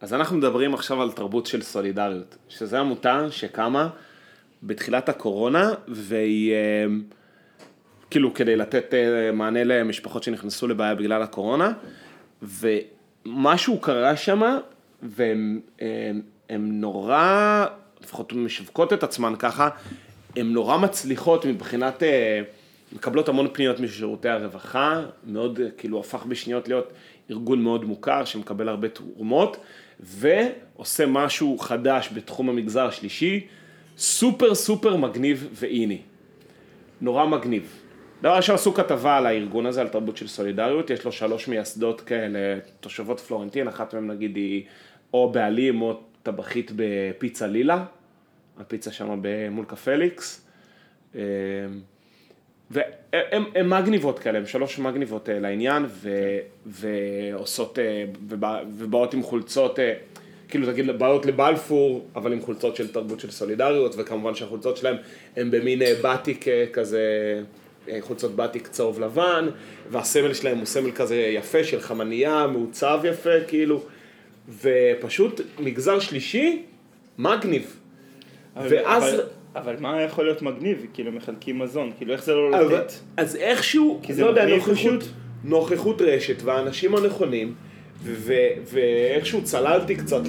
אז אנחנו מדברים עכשיו על תרבות של סולידריות, שזו עמותה שקמה בתחילת הקורונה, והיא אה, כאילו כדי לתת אה, מענה למשפחות שנכנסו לבעיה בגלל הקורונה, ומשהו קרה שם, והן אה, נורא, לפחות משווקות את עצמן ככה, הן נורא מצליחות מבחינת, מקבלות המון פניות משירותי הרווחה, מאוד כאילו הפך בשניות להיות ארגון מאוד מוכר שמקבל הרבה תרומות. ועושה משהו חדש בתחום המגזר השלישי, סופר סופר מגניב ואיני. נורא מגניב. דבר ראשון עשו כתבה על הארגון הזה, על תרבות של סולידריות, יש לו שלוש מייסדות כאלה, תושבות פלורנטין, אחת מהן נגיד היא או בעלים או טבחית בפיצה לילה, הפיצה שם מול קפליקס. אמ, והן מגניבות כאלה, הן שלוש מגניבות אה, לעניין, ו, ועושות, אה, ובא, ובאות עם חולצות, אה, כאילו תגיד, באות לבלפור, אבל עם חולצות של תרבות של סולידריות, וכמובן שהחולצות שלהן הן במין באטיק כזה, חולצות באטיק צהוב לבן, והסמל שלהן הוא סמל כזה יפה של חמנייה, מעוצב יפה, כאילו, ופשוט מגזר שלישי, מגניב. ואז... אבל... אבל מה יכול להיות מגניב? כאילו מחלקים מזון, כאילו איך זה לא לתת? אז איכשהו, כי זה לא יודע, נוכחות, נוכחות רשת והאנשים הנכונים, ואיכשהו צללתי קצת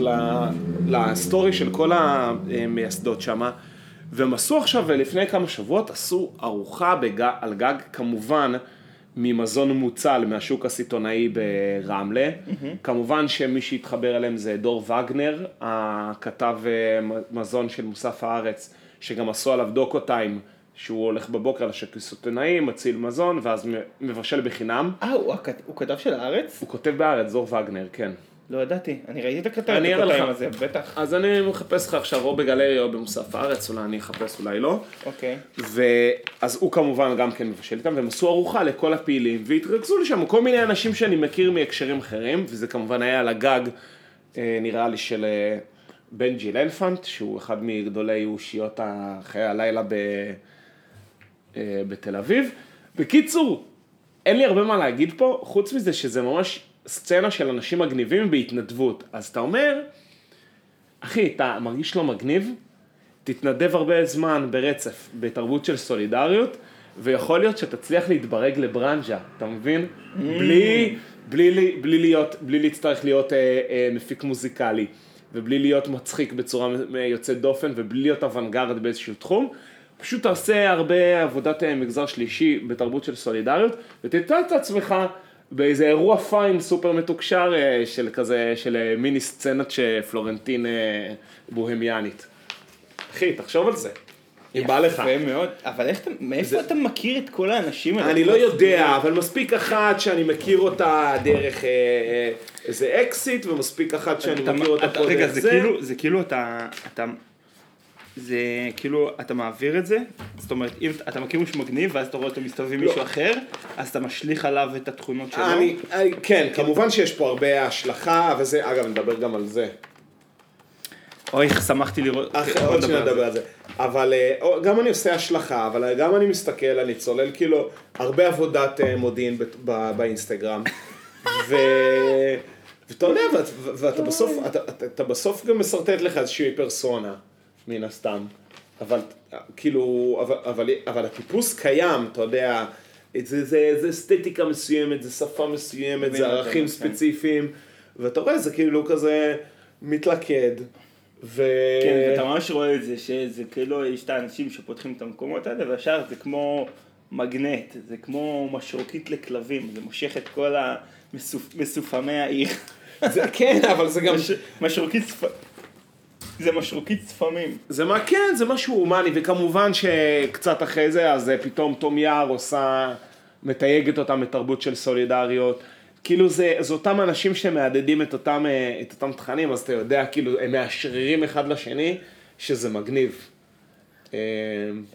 לסטורי של כל המייסדות שמה, והם עשו עכשיו, לפני כמה שבועות, עשו ארוחה בג... על גג, כמובן, ממזון מוצל מהשוק הסיטונאי ברמלה. Mm-hmm. כמובן שמי שהתחבר אליהם זה דור וגנר, הכתב אה, מזון של מוסף הארץ. שגם עשו עליו דוקו טיים, שהוא הולך בבוקר לשקי עיתונאים, מציל מזון, ואז מבשל בחינם. אה, הוא, הוא כתב של הארץ? הוא כותב בארץ, זור וגנר, כן. לא ידעתי, אני ראיתי את הכתב, את הכתבים הזה, בטח. אז אני מחפש לך עכשיו או בגלריה או במוסף הארץ, אולי אני אחפש, אולי לא. אוקיי. ואז הוא כמובן גם כן מבשל איתם, והם עשו ארוחה לכל הפעילים, והתרכזו לשם כל מיני אנשים שאני מכיר מהקשרים אחרים, וזה כמובן היה על הגג, אה, נראה לי, של אה, בנג'י לנפנט, שהוא אחד מגדולי אושיות חיי הלילה ב, אה, בתל אביב. בקיצור, אין לי הרבה מה להגיד פה, חוץ מזה שזה ממש סצנה של אנשים מגניבים בהתנדבות. אז אתה אומר, אחי, אתה מרגיש לא מגניב? תתנדב הרבה זמן ברצף, בתרבות של סולידריות, ויכול להיות שתצליח להתברג לברנז'ה, אתה מבין? Mm. בלי, בלי, בלי, להיות, בלי להצטרך להיות אה, אה, מפיק מוזיקלי. ובלי להיות מצחיק בצורה יוצאת דופן ובלי להיות אוונגרד באיזשהו תחום. פשוט תעשה הרבה עבודת אה, מגזר שלישי בתרבות של סולידריות ותתן את עצמך באיזה אירוע פיין סופר מתוקשר אה, של כזה, של אה, מיני סצנת פלורנטין בוהמיאנית. אחי, תחשוב על זה. אם בא לך. יפה מאוד, אבל איך אתה, מאיפה זה... אתה מכיר את כל האנשים האלה? אני לא יודע, אבל מספיק אחת שאני מכיר אותה דרך אה, אה, איזה אקסיט, ומספיק אחת שאני מכיר אותה פה דרך זה. רגע, זה כאילו, זה כאילו אתה, אתה, זה כאילו, אתה מעביר את זה, זאת אומרת, אם אתה מכיר מישהו מגניב, ואז אתה רואה אותו מסתובב עם לא. מישהו אחר, אז אתה משליך עליו את התכונות שלו. אני, אני, כן, כמובן שיש פה הרבה השלכה, וזה, אגב, נדבר גם על זה. אוי, איך שמחתי לראות. עוד שניה נדבר על זה. אבל אה, גם אני עושה השלכה, אבל גם אני מסתכל, אני צולל כאילו הרבה עבודת אה, מודיעין באינסטגרם. ו... ואתה יודע, ואתה בסוף, אתה, אתה, אתה בסוף גם משרטט לך איזושהי פרסונה, מן הסתם. אבל כאילו, אבל, אבל, אבל הטיפוס קיים, אתה יודע, זה, זה, זה אסתטיקה מסוימת, זה שפה מסוימת, זה ערכים כן. ספציפיים, ואתה רואה, זה כאילו כזה מתלכד. ו... כן, ואתה ממש רואה את זה, שזה כאילו, יש את האנשים שפותחים את המקומות האלה, והשאר זה כמו מגנט, זה כמו משרוקית לכלבים, זה מושך את כל המסופמי העיר. זה כן, אבל זה גם... מש... משרוקית. זה משרוקית צפמים. זה מה, כן, זה משהו הומני, וכמובן שקצת אחרי זה, אז פתאום תום יער עושה, מתייגת אותם לתרבות של סולידריות. כאילו זה, זה אותם אנשים שמהדהדים את אותם, אה, את אותם תכנים, אז אתה יודע, כאילו, הם מאשררים אחד לשני, שזה מגניב. אה,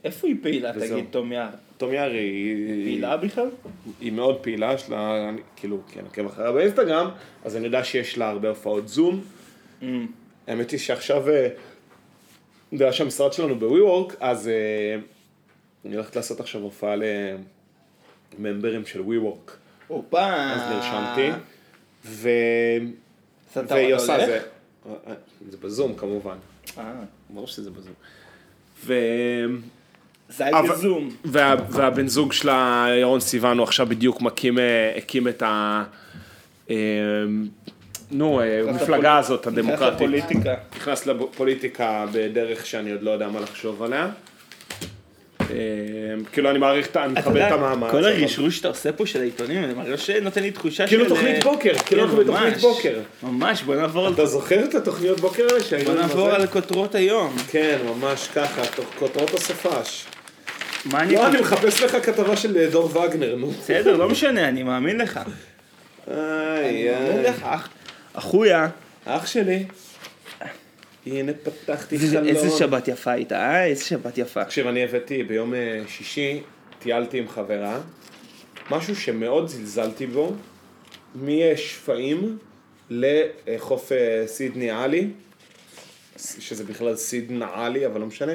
איפה היא פעילה, וזהו. תגיד, תום יער? תום יער היא... פעילה בכלל? היא מאוד פעילה, יש לה, כאילו, כן, עקב אחריה באינסטגרם, אז אני יודע שיש לה הרבה הופעות זום. Mm. האמת היא שעכשיו, אה, בגלל שהמשרד שלנו וורק, אז אני הולכת לעשות עכשיו הופעה לממברים של וורק. הופה. אז נרשמתי. ו... והיא עושה זה. זה בזום כמובן. אה, ברור שזה בזום. ו... זה היה אבל- בזום. וה, והבן זוג שלה, ירון סיוון, הוא עכשיו בדיוק מקים, אה, הקים את ה... אה, נו, אה, המפלגה הזאת, נכנס הדמוקרטית. לפוליטיקה. נכנס לפוליטיקה בדרך שאני עוד לא יודע מה לחשוב עליה. אה, כאילו אני מעריך, את ה- אני אתה מכבד יודע, את המאמץ. כל הרשרוש שאתה עושה פה של העיתונים, זה ממש נותן לי תחושה של... כאילו תוכנית אה, בוקר, כאילו כן, אנחנו בתוכנית ממש. בוקר. ממש, בוא נעבור על... אתה זוכר את התוכניות בוקר האלה. בוא נעבור? על כותרות היום. כן, ממש ככה, כותרות הסופש. מה אני... לא, אני מחפש לך כתבה של אה, דור וגנר, נו. בסדר, לא משנה, אני מאמין לך. איי, אני מאמין איי. לך, אח- אחויה. אח שלי. הנה פתחתי חלון. איזה שבת יפה הייתה, אה? איזה שבת יפה. תקשיב, אני הבאתי ביום אה, שישי, טיילתי עם חברה, משהו שמאוד זלזלתי בו, משפעים לחוף אה, סידני עלי, שזה בכלל סידנה עלי, אבל לא משנה.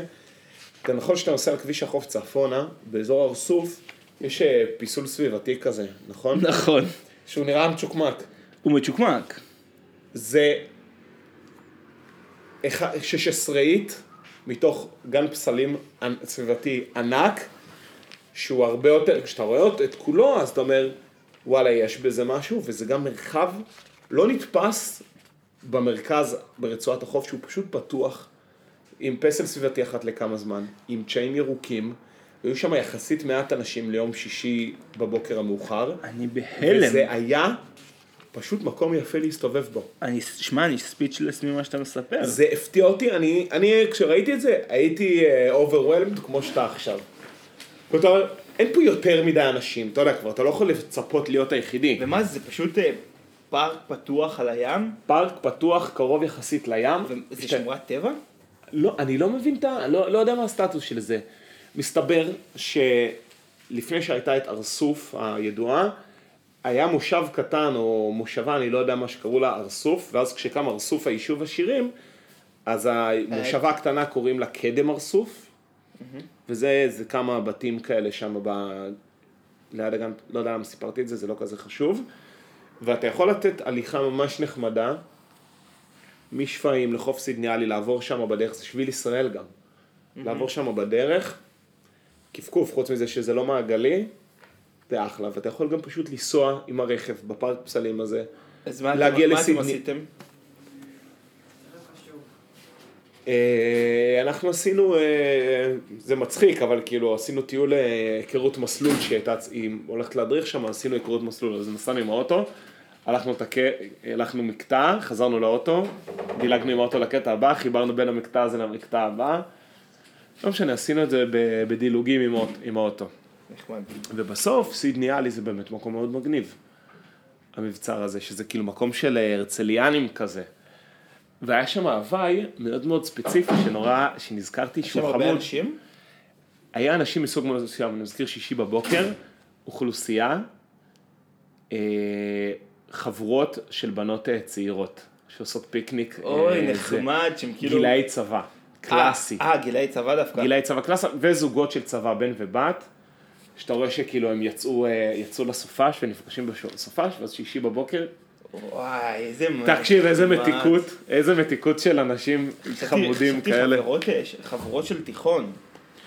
זה נכון שאתה נוסע על כביש החוף צפונה, באזור הר סוף, יש אה, פיסול סביבתי כזה, נכון? נכון. שהוא נראה מצ'וקמק. הוא מצ'וקמק. זה 16-ית מתוך גן פסלים סביבתי ענק, שהוא הרבה יותר, כשאתה רואה את כולו, אז אתה אומר, וואלה, יש בזה משהו, וזה גם מרחב לא נתפס במרכז, ברצועת החוף, שהוא פשוט פתוח, עם פסל סביבתי אחת לכמה זמן, עם צ'יים ירוקים, היו שם יחסית מעט אנשים ליום שישי בבוקר המאוחר, אני בהלם. וזה היה פשוט מקום יפה להסתובב בו. אני, שמע, אני ספיצ'לס ממה שאתה מספר. זה הפתיע אותי, אני, אני כשראיתי את זה, הייתי overwhelmed כמו שאתה עכשיו. ואתה אומר, אין פה יותר מדי אנשים, אתה יודע כבר, אתה לא יכול לצפות להיות היחידי. ומה זה, פשוט אה, פארק פתוח על הים? פארק פתוח, קרוב יחסית לים. וזה שאתה- שמורת טבע? לא, אני לא מבין את ה... לא, לא יודע מה הסטטוס של זה. מסתבר שלפני שהייתה את ארסוף הידועה, היה מושב קטן או מושבה, אני לא יודע מה שקראו לה ארסוף, ואז כשקם ארסוף היישוב העשירים, אז המושבה הקטנה קוראים לה קדם ארסוף, וזה זה כמה בתים כאלה שם ב... ליד הגן, לא יודע למה סיפרתי את זה, זה לא כזה חשוב. ואתה יכול לתת הליכה ממש נחמדה, משפעים לחוף סידניאלי, לעבור שם בדרך, זה שביל ישראל גם. לעבור שם בדרך, כפכוף, חוץ מזה שזה לא מעגלי, זה אחלה, ואתה יכול גם פשוט לנסוע עם הרכב בפארק פסלים הזה. אז מה, להגיע אתם, מה אתם לסידני. עשיתם? אה, אנחנו עשינו, אה, זה מצחיק, אבל כאילו עשינו טיול אה, היכרות מסלול שהייתה, היא הולכת להדריך שם, עשינו היכרות מסלול, אז נסענו עם האוטו, הלכנו, תק... הלכנו מקטע, חזרנו לאוטו, דילגנו עם האוטו לקטע הבא, חיברנו בין המקטע הזה למקטע הבא, לא משנה, עשינו את זה בדילוגים עם האוטו. נחמד. ובסוף סידניאלי זה באמת מקום מאוד מגניב, המבצר הזה, שזה כאילו מקום של אה, הרצליאנים כזה. והיה שם הוואי מאוד מאוד ספציפי שנורא, שנזכרתי יש שם שהוא הרבה חמוד. אנשים? היה אנשים מסוג מאוד מסוים, אני מזכיר שישי בבוקר, אוכלוסייה, אה, חבורות של בנות אה, צעירות, שעושות פיקניק. אה, אוי, זה נחמד, שהם כאילו... גילאי צבא, קלאסי. אה, אה, גילאי צבא דווקא. גילאי צבא קלאסי, וזוגות של צבא בן ובת, שאתה רואה שכאילו הם יצאו, אה, יצאו לסופש ונפגשים בסופש, ואז שישי בבוקר, וואי, איזה... תקשיב איזה. מתיקות, איזה מתיקות של אנשים חמודים כאלה. חברות, אה, של תיכון.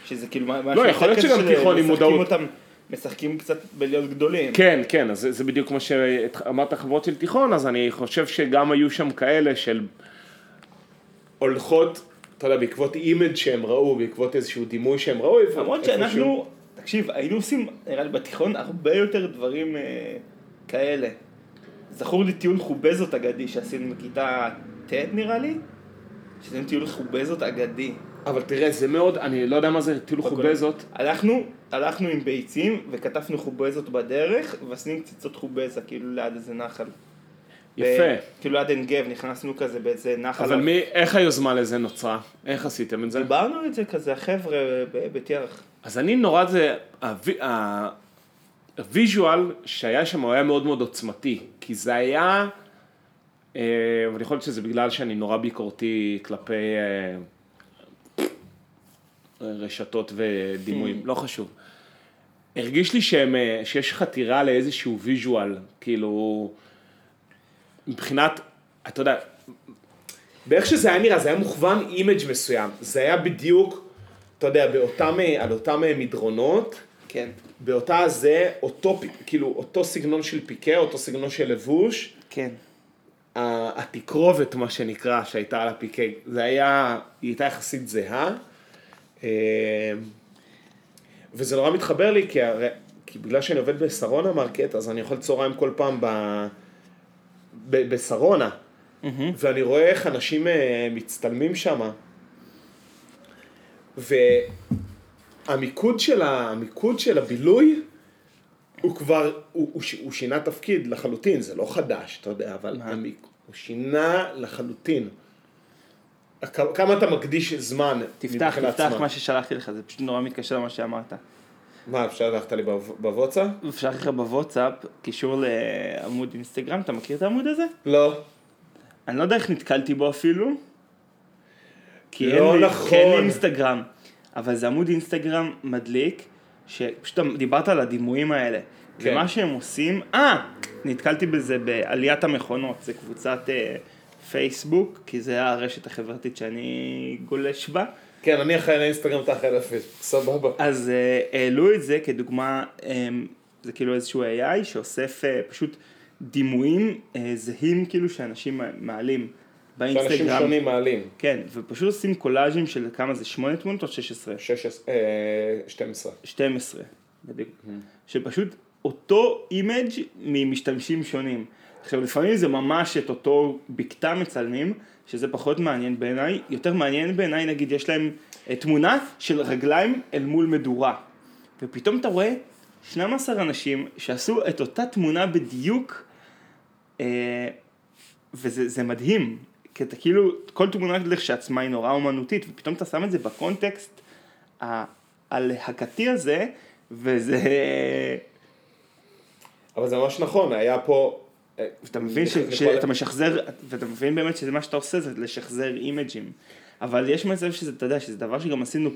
שזה כאילו משהו לא, יכול להיות שגם תיכון עם מודעות. אותם- משחקים קצת בלהיות גדולים. כן, כן, אז זה, זה בדיוק כמו שאמרת חברות של תיכון, אז אני חושב שגם היו שם כאלה של הולכות, אתה יודע, בעקבות image שהם ראו, בעקבות איזשהו דימוי שהם ראו. למרות. שאנחנו, תקשיב, היינו עושים, נראה לי בתיכון, הרבה יותר דברים אה, כאלה. זכור לי טיול חובזות אגדי שעשינו בכיתה ט' נראה לי, שעשינו טיול חובזות אגדי. אבל תראה, זה מאוד, אני לא יודע מה זה טיול חובזות. הלכנו, הלכנו עם ביצים וכתפנו חובזות בדרך ועשינו קציצות חובזה, כאילו ליד איזה נחל. יפה. ב- כאילו ליד עין גב, נכנסנו כזה באיזה נחל. אבל מי, איך היוזמה לזה נוצרה? איך עשיתם את זה? דיברנו את זה כזה, החבר'ה ב- בטיח. אז אני נורא זה, ה visual שהיה שם הוא היה מאוד מאוד עוצמתי, כי זה היה, אה, אבל יכול להיות שזה בגלל שאני נורא ביקורתי כלפי אה, רשתות ודימויים, לא חשוב. הרגיש לי שהם, אה, שיש חתירה לאיזשהו visual, כאילו, מבחינת, אתה יודע, באיך שזה היה נראה, זה היה מוכוון image מסוים. זה היה בדיוק, אתה יודע, באותם, אה, על אותם אה, מדרונות, כן. באותה זה, אותו, כאילו, אותו סגנון של פיקה, אותו סגנון של לבוש, כן. התקרובת, מה שנקרא, שהייתה על הפיקה, זה היה, היא הייתה יחסית זהה. אה, וזה נורא מתחבר לי, כי, הרי, כי בגלל שאני עובד בשרונה מרקט, אז אני יכול צהריים כל פעם ב, ב, בשרונה, ואני רואה איך אנשים מצטלמים שם. והמיקוד של, ה- המיקוד של הבילוי, הוא כבר, הוא, הוא, ש- הוא שינה תפקיד לחלוטין, זה לא חדש, אתה יודע, אבל? המיק, הוא שינה לחלוטין. כמה אתה מקדיש זמן תפתח, מבחינת תפתח זמן? מה ששלחתי לך, זה פשוט נורא מתקשר למה שאמרת. מה, אפשר ללכת לי בו- בוואטסאפ? אפשר לך בוואטסאפ קישור לעמוד אינסטגרם, אתה מכיר את העמוד הזה? לא. אני לא יודע איך נתקלתי בו אפילו. כי לא אין לי, נכון. כי אין לי אינסטגרם. אבל זה עמוד אינסטגרם מדליק, שפשוט דיברת על הדימויים האלה. כן. ומה שהם עושים, אה, נתקלתי בזה בעליית המכונות, זה קבוצת אה, פייסבוק, כי זה הרשת החברתית שאני גולש בה. כן, אני אחראי לאינסטגרם, אתה אחראי לפייסבוק, סבבה. אז אה, העלו את זה כדוגמה, אה, זה כאילו איזשהו AI שאוסף אה, פשוט דימויים אה, זהים כאילו שאנשים מעלים באינסטגרם. שאנשים שונים מעלים. כן, ופשוט עושים קולאז'ים של כמה זה, שמונה תמונות או 16? 16, אה, 12. 12, בדיוק. שפשוט אותו image ממשתמשים שונים. עכשיו לפעמים זה ממש את אותו בקתה מצלמים, שזה פחות מעניין בעיניי, יותר מעניין בעיניי נגיד יש להם אה, תמונה של רגליים אל מול מדורה. ופתאום אתה רואה 12 אנשים שעשו את אותה תמונה בדיוק, אה, וזה זה מדהים, כי אתה כאילו, כל תמונה לכשעצמה היא נורא אומנותית, ופתאום אתה שם את זה בקונטקסט הלהקתי הזה, וזה... אבל זה ממש נכון, היה פה... אה, אתה מבין שאתה משחזר, ואתה מבין באמת שזה מה שאתה עושה, זה לשחזר אימג'ים. אבל יש מצב שזה, אתה יודע, שזה דבר שגם עשינו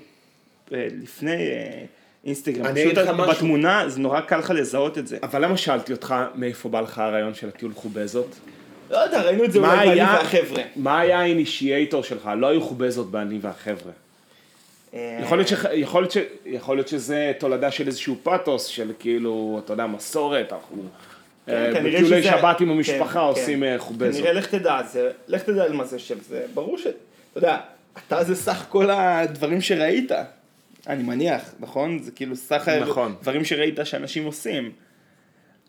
אה, לפני אה, אינסטגרם. אני אגיד לך משהו. בתמונה זה נורא קל לך לזהות את זה. אבל למה שאלתי אותך מאיפה בא לך הרעיון של הטיול חובזות? לא יודע, ראינו את זה אולי באני היה- והחבר'ה. מה היה האינישייטור שלך? לא היו חובזות באני והחבר'ה. אה, יכול להיות, ש... יכול, להיות ש... יכול להיות שזה תולדה של איזשהו פאתוס, של כאילו, אתה יודע, מסורת, אנחנו אה, כן, בטיולי שבת עם כן, המשפחה כן. עושים אה, חובזות. כנראה לך תדע, זה, לך תדע על מה זה שם, זה ברור ש... אתה יודע, אתה זה סך כל הדברים שראית, אני מניח, נכון? זה כאילו סך נכון. הדברים שראית שאנשים עושים.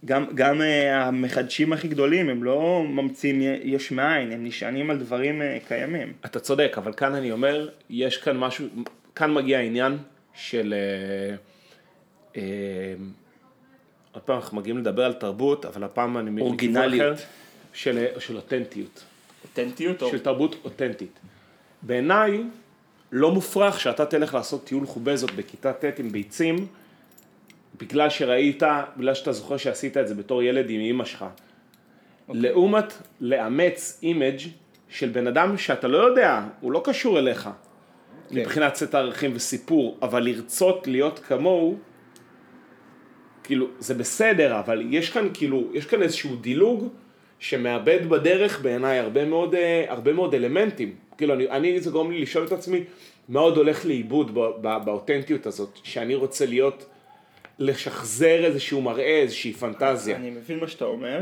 גם, גם אה, המחדשים הכי גדולים, הם לא ממציאים יש מאין, הם נשענים על דברים אה, קיימים. אתה צודק, אבל כאן אני אומר, יש כאן משהו, כאן מגיע העניין של... אה, אה, עוד פעם אנחנו מגיעים לדבר על תרבות, אבל הפעם אני... מכיוון אורגינליות. אחר, של, של אותנטיות. אותנטיות או... של תרבות אותנטית. בעיניי, לא מופרך שאתה תלך לעשות טיול חובזות בכיתה ט' עם ביצים, בגלל שראית, בגלל שאתה זוכר שעשית את זה בתור ילד עם אמא שלך. לעומת לאמץ image של בן אדם שאתה לא יודע, הוא לא קשור אליך, מבחינת סט הערכים וסיפור, אבל לרצות להיות כמוהו, כאילו, זה בסדר, אבל יש כאן כאילו, יש כאן איזשהו דילוג שמאבד בדרך בעיניי הרבה מאוד, אה, הרבה מאוד אלמנטים. כאילו, אני, אני, זה גורם לי לשאול את עצמי, מה עוד הולך לאיבוד ב- ב- באותנטיות הזאת, שאני רוצה להיות, לשחזר איזשהו מראה, איזושהי פנטזיה. אני מבין מה שאתה אומר,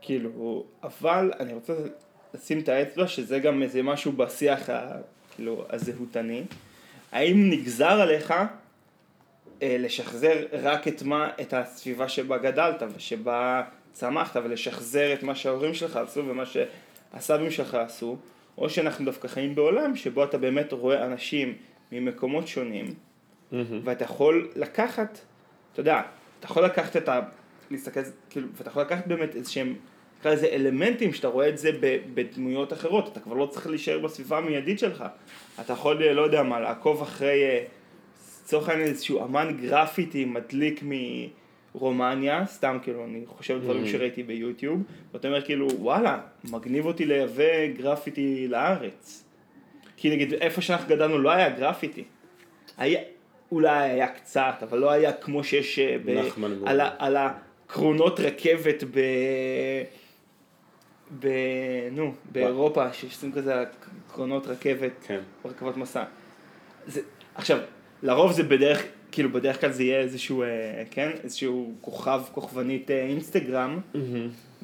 כאילו, אבל אני רוצה לשים את האצבע שזה גם איזה משהו בשיח ה, כאילו, הזהותני. האם נגזר עליך אה, לשחזר רק את מה, את הסביבה שבה גדלת ושבה צמחת ולשחזר את מה שההורים שלך עשו ומה שהסבים שלך עשו, או שאנחנו דווקא חיים בעולם שבו אתה באמת רואה אנשים ממקומות שונים ואתה יכול לקחת, אתה יודע, אתה יכול לקחת את ה... להסתכל, כאילו, ואתה יכול לקחת באמת איזה שהם, נקרא לזה אלמנטים שאתה רואה את זה בדמויות אחרות, אתה כבר לא צריך להישאר בסביבה המיידית שלך, אתה יכול, אה, לא יודע מה, לעקוב אחרי, אה, לצורך העניין איזשהו אמן גרפיטי מדליק מרומניה, סתם כאילו, אני חושב על דברים שראיתי ביוטיוב, ואתה אומר כאילו, וואלה, מגניב אותי לייבא גרפיטי לארץ. כי נגיד, איפה שאנחנו גדלנו לא היה גרפיטי. היה, אולי היה קצת, אבל לא היה כמו שיש אה, ב. על, ה- על הקרונות רכבת ב... ב... נו, באירופה, שעושים כזה קרונות רכבת, כן. רכבות מסע. זה, עכשיו, לרוב זה בדרך, כאילו בדרך כלל זה יהיה איזשהו, אה, כן, איזשהו כוכב, כוכבנית אה, אינסטגרם,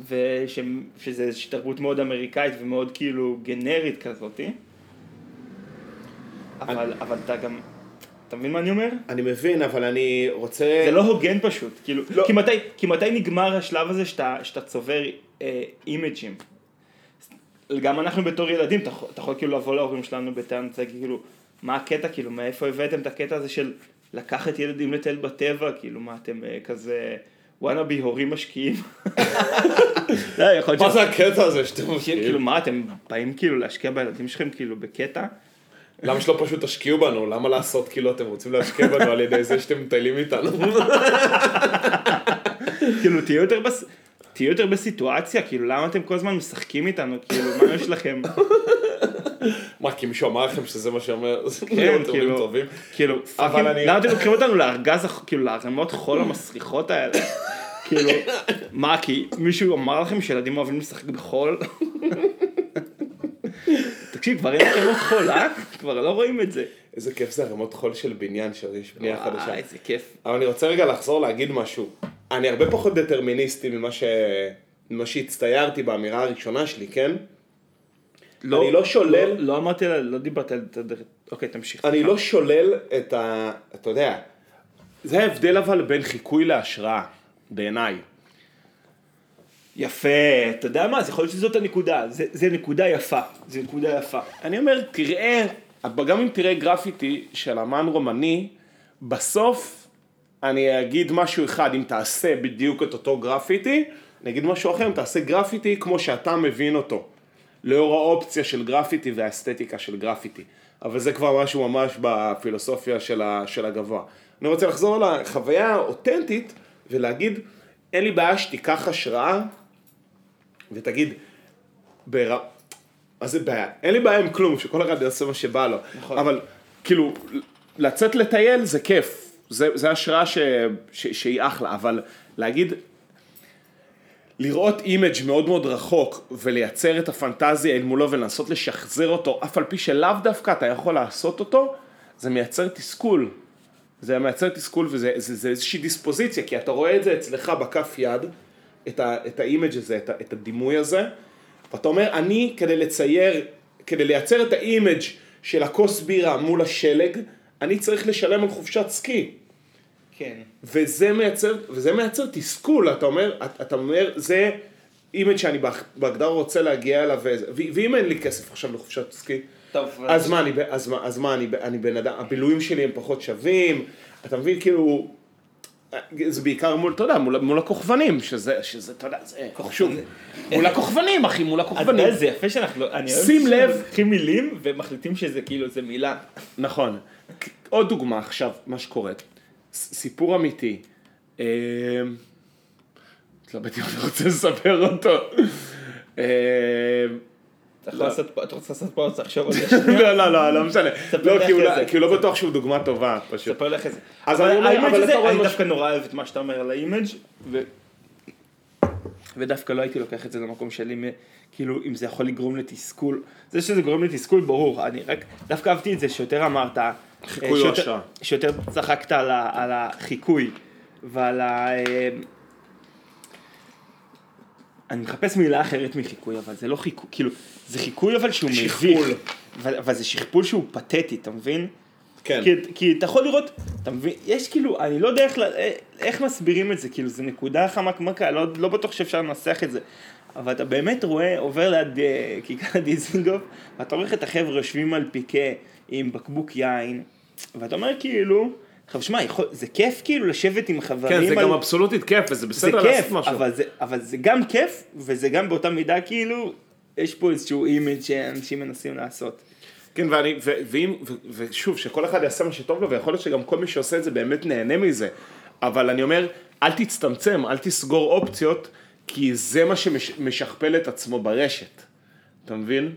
וש, שזה איזושהי תרבות מאוד אמריקאית ומאוד כאילו גנרית כזאתי. אבל, אבל אתה גם, אתה מבין מה אני אומר? אני מבין, אבל אני רוצה... זה לא הוגן פשוט, כאילו, לא. כי, מתי, כי מתי נגמר השלב הזה שאתה, שאתה צובר אה, אימג'ים? גם אנחנו בתור ילדים, אתה, אתה יכול כאילו לבוא להורים שלנו בטענות, זה כאילו, מה הקטע, כאילו, מאיפה הבאתם את הקטע הזה של לקחת ילדים לטייל בטבע, כאילו, מה אתם אה, כזה וואנאבי הורים משקיעים? לא, מה זה הקטע הזה שאתם כאילו, משקיעים? מה, אתם באים כאילו להשקיע בילדים שלכם כאילו בקטע? למה שלא פשוט תשקיעו בנו? למה לעשות כאילו אתם רוצים להשקיע בנו על ידי זה שאתם מטיילים איתנו? כאילו, תהיו יותר בס... תהיו יותר בסיטואציה, כאילו, למה אתם כל הזמן משחקים איתנו, כאילו, מה יש לכם? מה, כי מישהו אמר לכם שזה מה שאומר? כן, להיות הורים כאילו? כאילו, אני- למה אתם לוקחים אותנו לארגז, כאילו, לערימות חול המסריחות האלה? כאילו, מה, כי מישהו אמר לכם שילדים אוהבים לשחק בחול? תקשיב, כבר אין ערימות חול, אה? כבר לא רואים את זה. איזה כיף זה ערימות חול של בניין, שיש בנייה חדשה. איזה כיף. אבל אני רוצה רגע לחזור להגיד משהו. אני הרבה פחות דטרמיניסטי ממה ש... ממה שהצטיירתי באמירה הראשונה שלי, כן? אני לא שולל- לא, לא אמרתי, לא דיברתי על... אוקיי, תמשיך. אני לא שולל את ה... אתה יודע, זה ההבדל אבל בין חיקוי להשראה, בעיניי. יפה, אתה יודע מה? אז יכול להיות שזאת הנקודה. זה, זה נקודה יפה. זה נקודה יפה. אני אומר, תראה, גם אם תראה גרפיטי של אמן רומני, בסוף אני אגיד משהו אחד, אם תעשה בדיוק את אותו גרפיטי, אני אגיד משהו אחר, אם תעשה גרפיטי כמו שאתה מבין אותו, לאור האופציה של גרפיטי והאסתטיקה של גרפיטי. אבל זה כבר משהו ממש בפילוסופיה של, ה, של הגבוה. אני רוצה לחזור לחוויה האותנטית ולהגיד, אין לי בעיה שתיקח השראה ותגיד, בר... מה זה בעיה? אין לי בעיה עם כלום, שכל אחד יעשה מה שבא לו. נכון. אבל כאילו, לצאת לטייל זה כיף. זה, זה השראה ש, ש, שהיא אחלה, אבל להגיד, לראות image מאוד מאוד רחוק ולייצר את הפנטזיה אל מולו ולנסות לשחזר אותו, אף על פי שלאו דווקא אתה יכול לעשות אותו, זה מייצר תסכול. זה מייצר תסכול וזה זה, זה איזושהי דיספוזיציה, כי אתה רואה את זה אצלך בכף יד, את, ה, את ה image הזה, את, ה, את הדימוי הזה, ואתה אומר, אני כדי לצייר, כדי לייצר את ה image של הכוס בירה מול השלג, אני צריך לשלם על חופשת סקי. כן. וזה מייצר, וזה מייצר תסכול, אתה אומר, אתה אומר, זה image שאני בהג- בהגדרה רוצה להגיע אליו, ו- ואם אין לי כסף עכשיו לחופשת סקי, טוב, אז מה, אני, אז מה, אז מה אני, אני בן אדם, הבילויים שלי הם פחות שווים, אתה מבין, כאילו, זה בעיקר מול, אתה יודע, מול, מול הכוכבנים, שזה, שזה, אתה יודע, זה, שוב, מול הכוכבנים, אחי, מול הכוכבנים. זה יפה שאנחנו, לא- אני אוהב שים לב. לוקחים מילים ומחליטים שזה כאילו, זה מילה. נכון. עוד דוגמה עכשיו, מה שקורה. סיפור אמיתי. אה, התלבטתי אם אני רוצה לספר אותו. אה, אתה רוצה לעשות אז תחשוב על זה. לא, לא, לא, לא משנה. לא, כי הוא לא-. כי הוא לא בטוח שהוא דוגמה טובה, פשוט. ספר לך את זה. אז אני אומר, אבל אתה רואה אני דווקא נורא אוהב את מה שאתה אומר על האימג'. ודווקא לא הייתי לוקח את זה למקום שלי, כאילו, אם זה יכול לגרום לתסכול. זה שזה גורם לתסכול, ברור. אני רק, דווקא אהבתי את זה שיותר אמרת, אה, חיקוי או שיותר- השראה. שיותר צחקת על החיקוי ועל ה... אני מחפש מילה אחרת מחיקוי, אבל זה לא חיקוי, כאילו, זה חיקוי אבל שהוא מביך. שכפול. אבל, אבל זה שכפול שהוא פתטי, אתה מבין? כן. כי, כי אתה יכול לראות, אתה מבין, יש כאילו, אני לא יודע איך, איך מסבירים את זה, כאילו זה נקודה חמקמקה, לא, לא בטוח שאפשר לנסח את זה, אבל אתה באמת רואה, עובר ליד אה, כיכר דיזינגוף, ואתה רואה את החבר'ה יושבים על פיקה עם בקבוק יין, ואתה אומר כאילו, עכשיו שמע, יכול- זה כיף כאילו לשבת עם חברים, כן, זה על- גם אבסולוטית כיף, וזה זה בסדר כיף, לעשות משהו. אבל זה, אבל זה גם כיף, וזה גם באותה מידה כאילו, יש פה איזשהו image שאנשים מנסים לעשות. כן, ואני, ו, ואם, ו, ושוב, שכל אחד יעשה מה שטוב לו, ויכול להיות שגם כל מי שעושה את זה באמת נהנה מזה. אבל אני אומר, אל תצטמצם, אל תסגור אופציות, כי זה מה שמשכפל את עצמו ברשת. אתה מבין?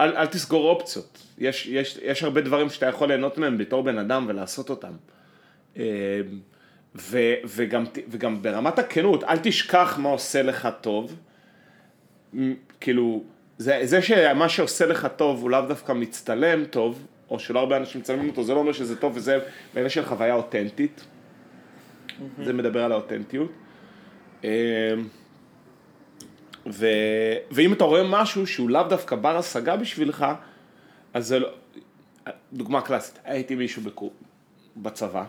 אל, אל תסגור אופציות. יש, יש, יש הרבה דברים שאתה יכול ליהנות מהם בתור בן אדם ולעשות אותם. אה, ו, וגם, וגם ברמת הכנות, אל תשכח מה עושה לך טוב, כאילו, זה, זה שמה שעושה לך טוב הוא לאו דווקא מצטלם טוב, או שלא הרבה אנשים מצלמים אותו, זה לא אומר שזה טוב וזה בעניין של חוויה אותנטית. זה מדבר על האותנטיות. ו... ואם אתה רואה משהו שהוא לאו דווקא בר השגה בשבילך, אז זה לא... דוגמה קלאסית, הייתי מישהו בקור... בצבא,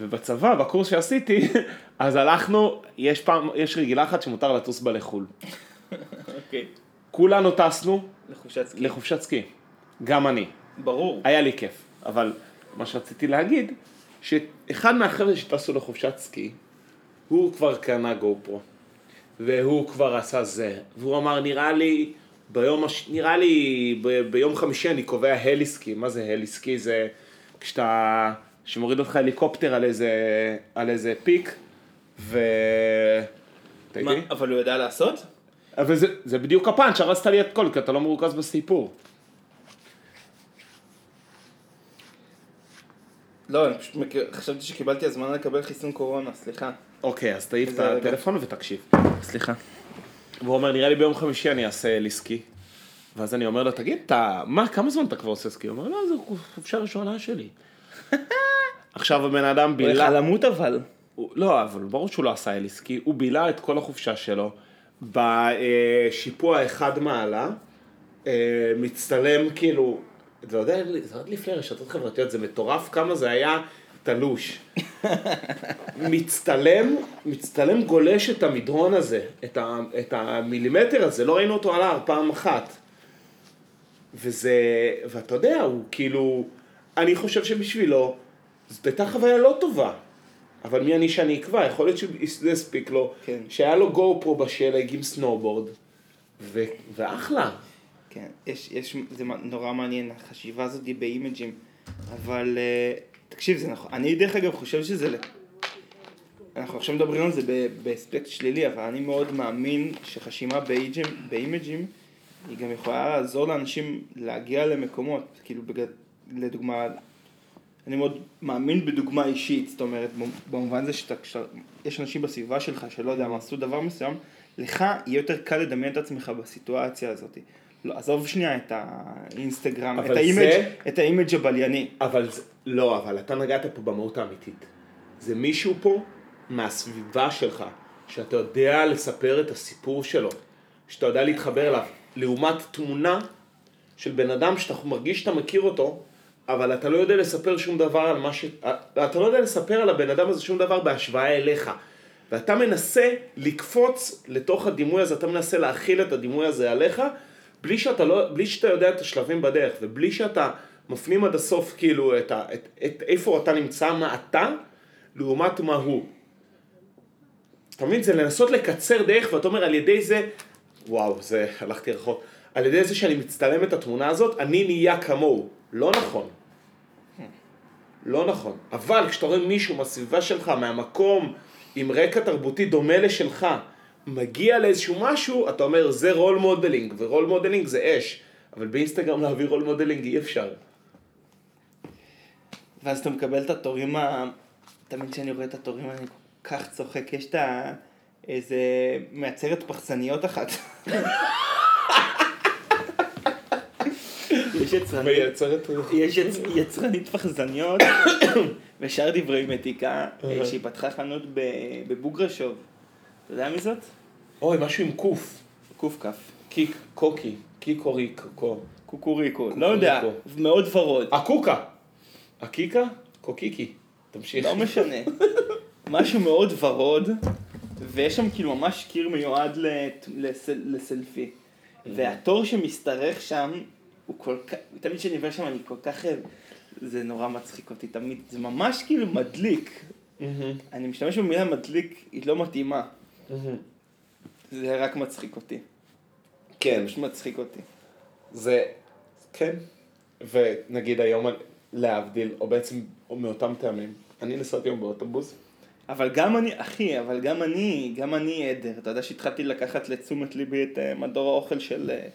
ובצבא, בקורס שעשיתי, אז הלכנו, יש פעם, יש רגילה אחת שמותר לטוס בה לחו"ל. אוקיי. כולנו טסנו לחופשת סקי. לחופשת סקי, גם אני. ברור. היה לי כיף, אבל מה שרציתי להגיד, שאחד מהחבר'ה שטסו לחופשת סקי, הוא כבר קנה גו פרו, והוא כבר עשה זה, והוא אמר, נראה לי, ביום, הש... נראה לי ב... ביום חמישי אני קובע הליסקי, מה זה הליסקי? זה כשאתה, שמוריד אותך הליקופטר על איזה, על איזה פיק, ו... מה? אבל הוא יודע לעשות? אבל זה, זה בדיוק הפאנץ', הרסת לי את כל, כי אתה לא מרוכז בסיפור. לא, אני פשוט מכיר, חשבתי שקיבלתי הזמנה לקבל חיסון קורונה, סליחה. אוקיי, אז תעיף את. הטלפון ותקשיב. סליחה. והוא אומר, נראה לי ביום חמישי אני אעשה לי סקי. ואז אני אומר לו, תגיד, אתה, מה, כמה זמן אתה כבר עושה סקי? הוא אומר, לא, זו חופשה ראשונה שלי. עכשיו הבן אדם הוא הולך בילה, למות אבל. הוא- לא, אבל ברור שהוא לא עשה לי סקי, הוא בילה את כל החופשה שלו בשיפוע אחד מעלה, אה, מצטלם כאילו, אתה יודע, זה עוד לפני רשתות חברתיות, זה מטורף כמה זה היה תלוש. מצטלם, מצטלם גולש את המדרון הזה, את, ה, את המילימטר הזה, לא ראינו אותו על ההר פעם אחת. וזה, ואתה יודע, הוא כאילו, אני חושב שבשבילו, זאת הייתה חוויה לא טובה. אבל מי אני שאני אקבע, יכול להיות שזה הספיק לו, כן. שהיה לו גו פרו בשלג עם סנובורד, ו, ואחלה. כן, יש, יש, זה נורא מעניין, החשיבה הזאת באימג'ים, אבל אה, תקשיב, זה נכון, אני דרך אגב חושב שזה, אנחנו עכשיו מדברים על זה באספקט שלילי, אבל אני מאוד מאמין שחשיבה באיג'ים, באימג'ים, היא גם יכולה לעזור לאנשים להגיע למקומות, כאילו בגד... לדוגמה, אני מאוד מאמין בדוגמה אישית, זאת אומרת, במובן זה שאתה, יש אנשים בסביבה שלך שלא יודע מה עשו דבר מסוים, לך יהיה יותר קל לדמיין את עצמך בסיטואציה הזאת. לא, עזוב שנייה את האינסטגרם, את אבל ה image, זה- את ה image הבלייני. אבל זה, לא, אבל אתה נגעת פה במהות האמיתית. זה מישהו פה מהסביבה שלך, שאתה יודע לספר את הסיפור שלו, שאתה יודע להתחבר אליו, לעומת תמונה של בן אדם שאתה מרגיש שאתה מכיר אותו, אבל אתה לא יודע לספר שום דבר על מה ש... אתה לא יודע לספר על הבן אדם הזה שום דבר בהשוואה אליך. ואתה מנסה לקפוץ לתוך הדימוי הזה, אתה מנסה להכיל את הדימוי הזה עליך, בלי שאתה, לא, בלי שאתה יודע את השלבים בדרך, ובלי שאתה מפנים עד הסוף כאילו את, ה, את, את איפה אתה נמצא, מה אתה, לעומת מה הוא. אתה מבין? זה לנסות לקצר דרך, ואתה אומר על ידי זה, וואו, זה, הלכתי רחוק, על ידי זה שאני מצטלם את התמונה הזאת, אני נהיה כמוהו. לא נכון. לא נכון. אבל כשאתה רואה מישהו מהסביבה שלך, מהמקום, עם רקע תרבותי דומה לשלך, מגיע לאיזשהו משהו, אתה אומר, זה role modeling, ו role modeling זה אש. אבל באינסטגרם להביא role modeling אי אפשר. ואז אתה מקבל את התורים ה... תמיד כשאני רואה את התורים אני כל כך צוחק, יש את ה... איזה מעצרת פחצניות אחת. יש יצרנית, מייצרת... יש יצ... יצרנית פחזניות ושאר דברי מתיקה, אה, שהיא פתחה חנות ב- בבוגרשוב. אתה יודע מי זאת? אוי, משהו עם קוף. קכ. קיק, קוקי, קיקורי, קוקו. קוקוריקו. לא יודע, מאוד ורוד. הקוקה. הקיקה? קוקיקי. תמשיך. לא משנה. משהו מאוד ורוד, ויש שם כאילו ממש קיר מיועד לת- לסל, לסלפי. והתור שמשתרך שם, הוא כל כך, תמיד כשאני עובר שם אני כל כך, זה נורא מצחיק אותי תמיד, זה ממש כאילו מדליק. אני משתמש במילה מדליק, היא לא מתאימה. זה רק מצחיק אותי. כן, זה פשוט מצחיק אותי. זה, כן. ונגיד היום, להבדיל, או בעצם או מאותם טעמים, אני נסעתי היום באוטובוס, אבל גם אני, אחי, אבל גם אני, גם אני עדר. אתה יודע שהתחלתי לקחת לתשומת ליבי את אה, מדור האוכל של אה,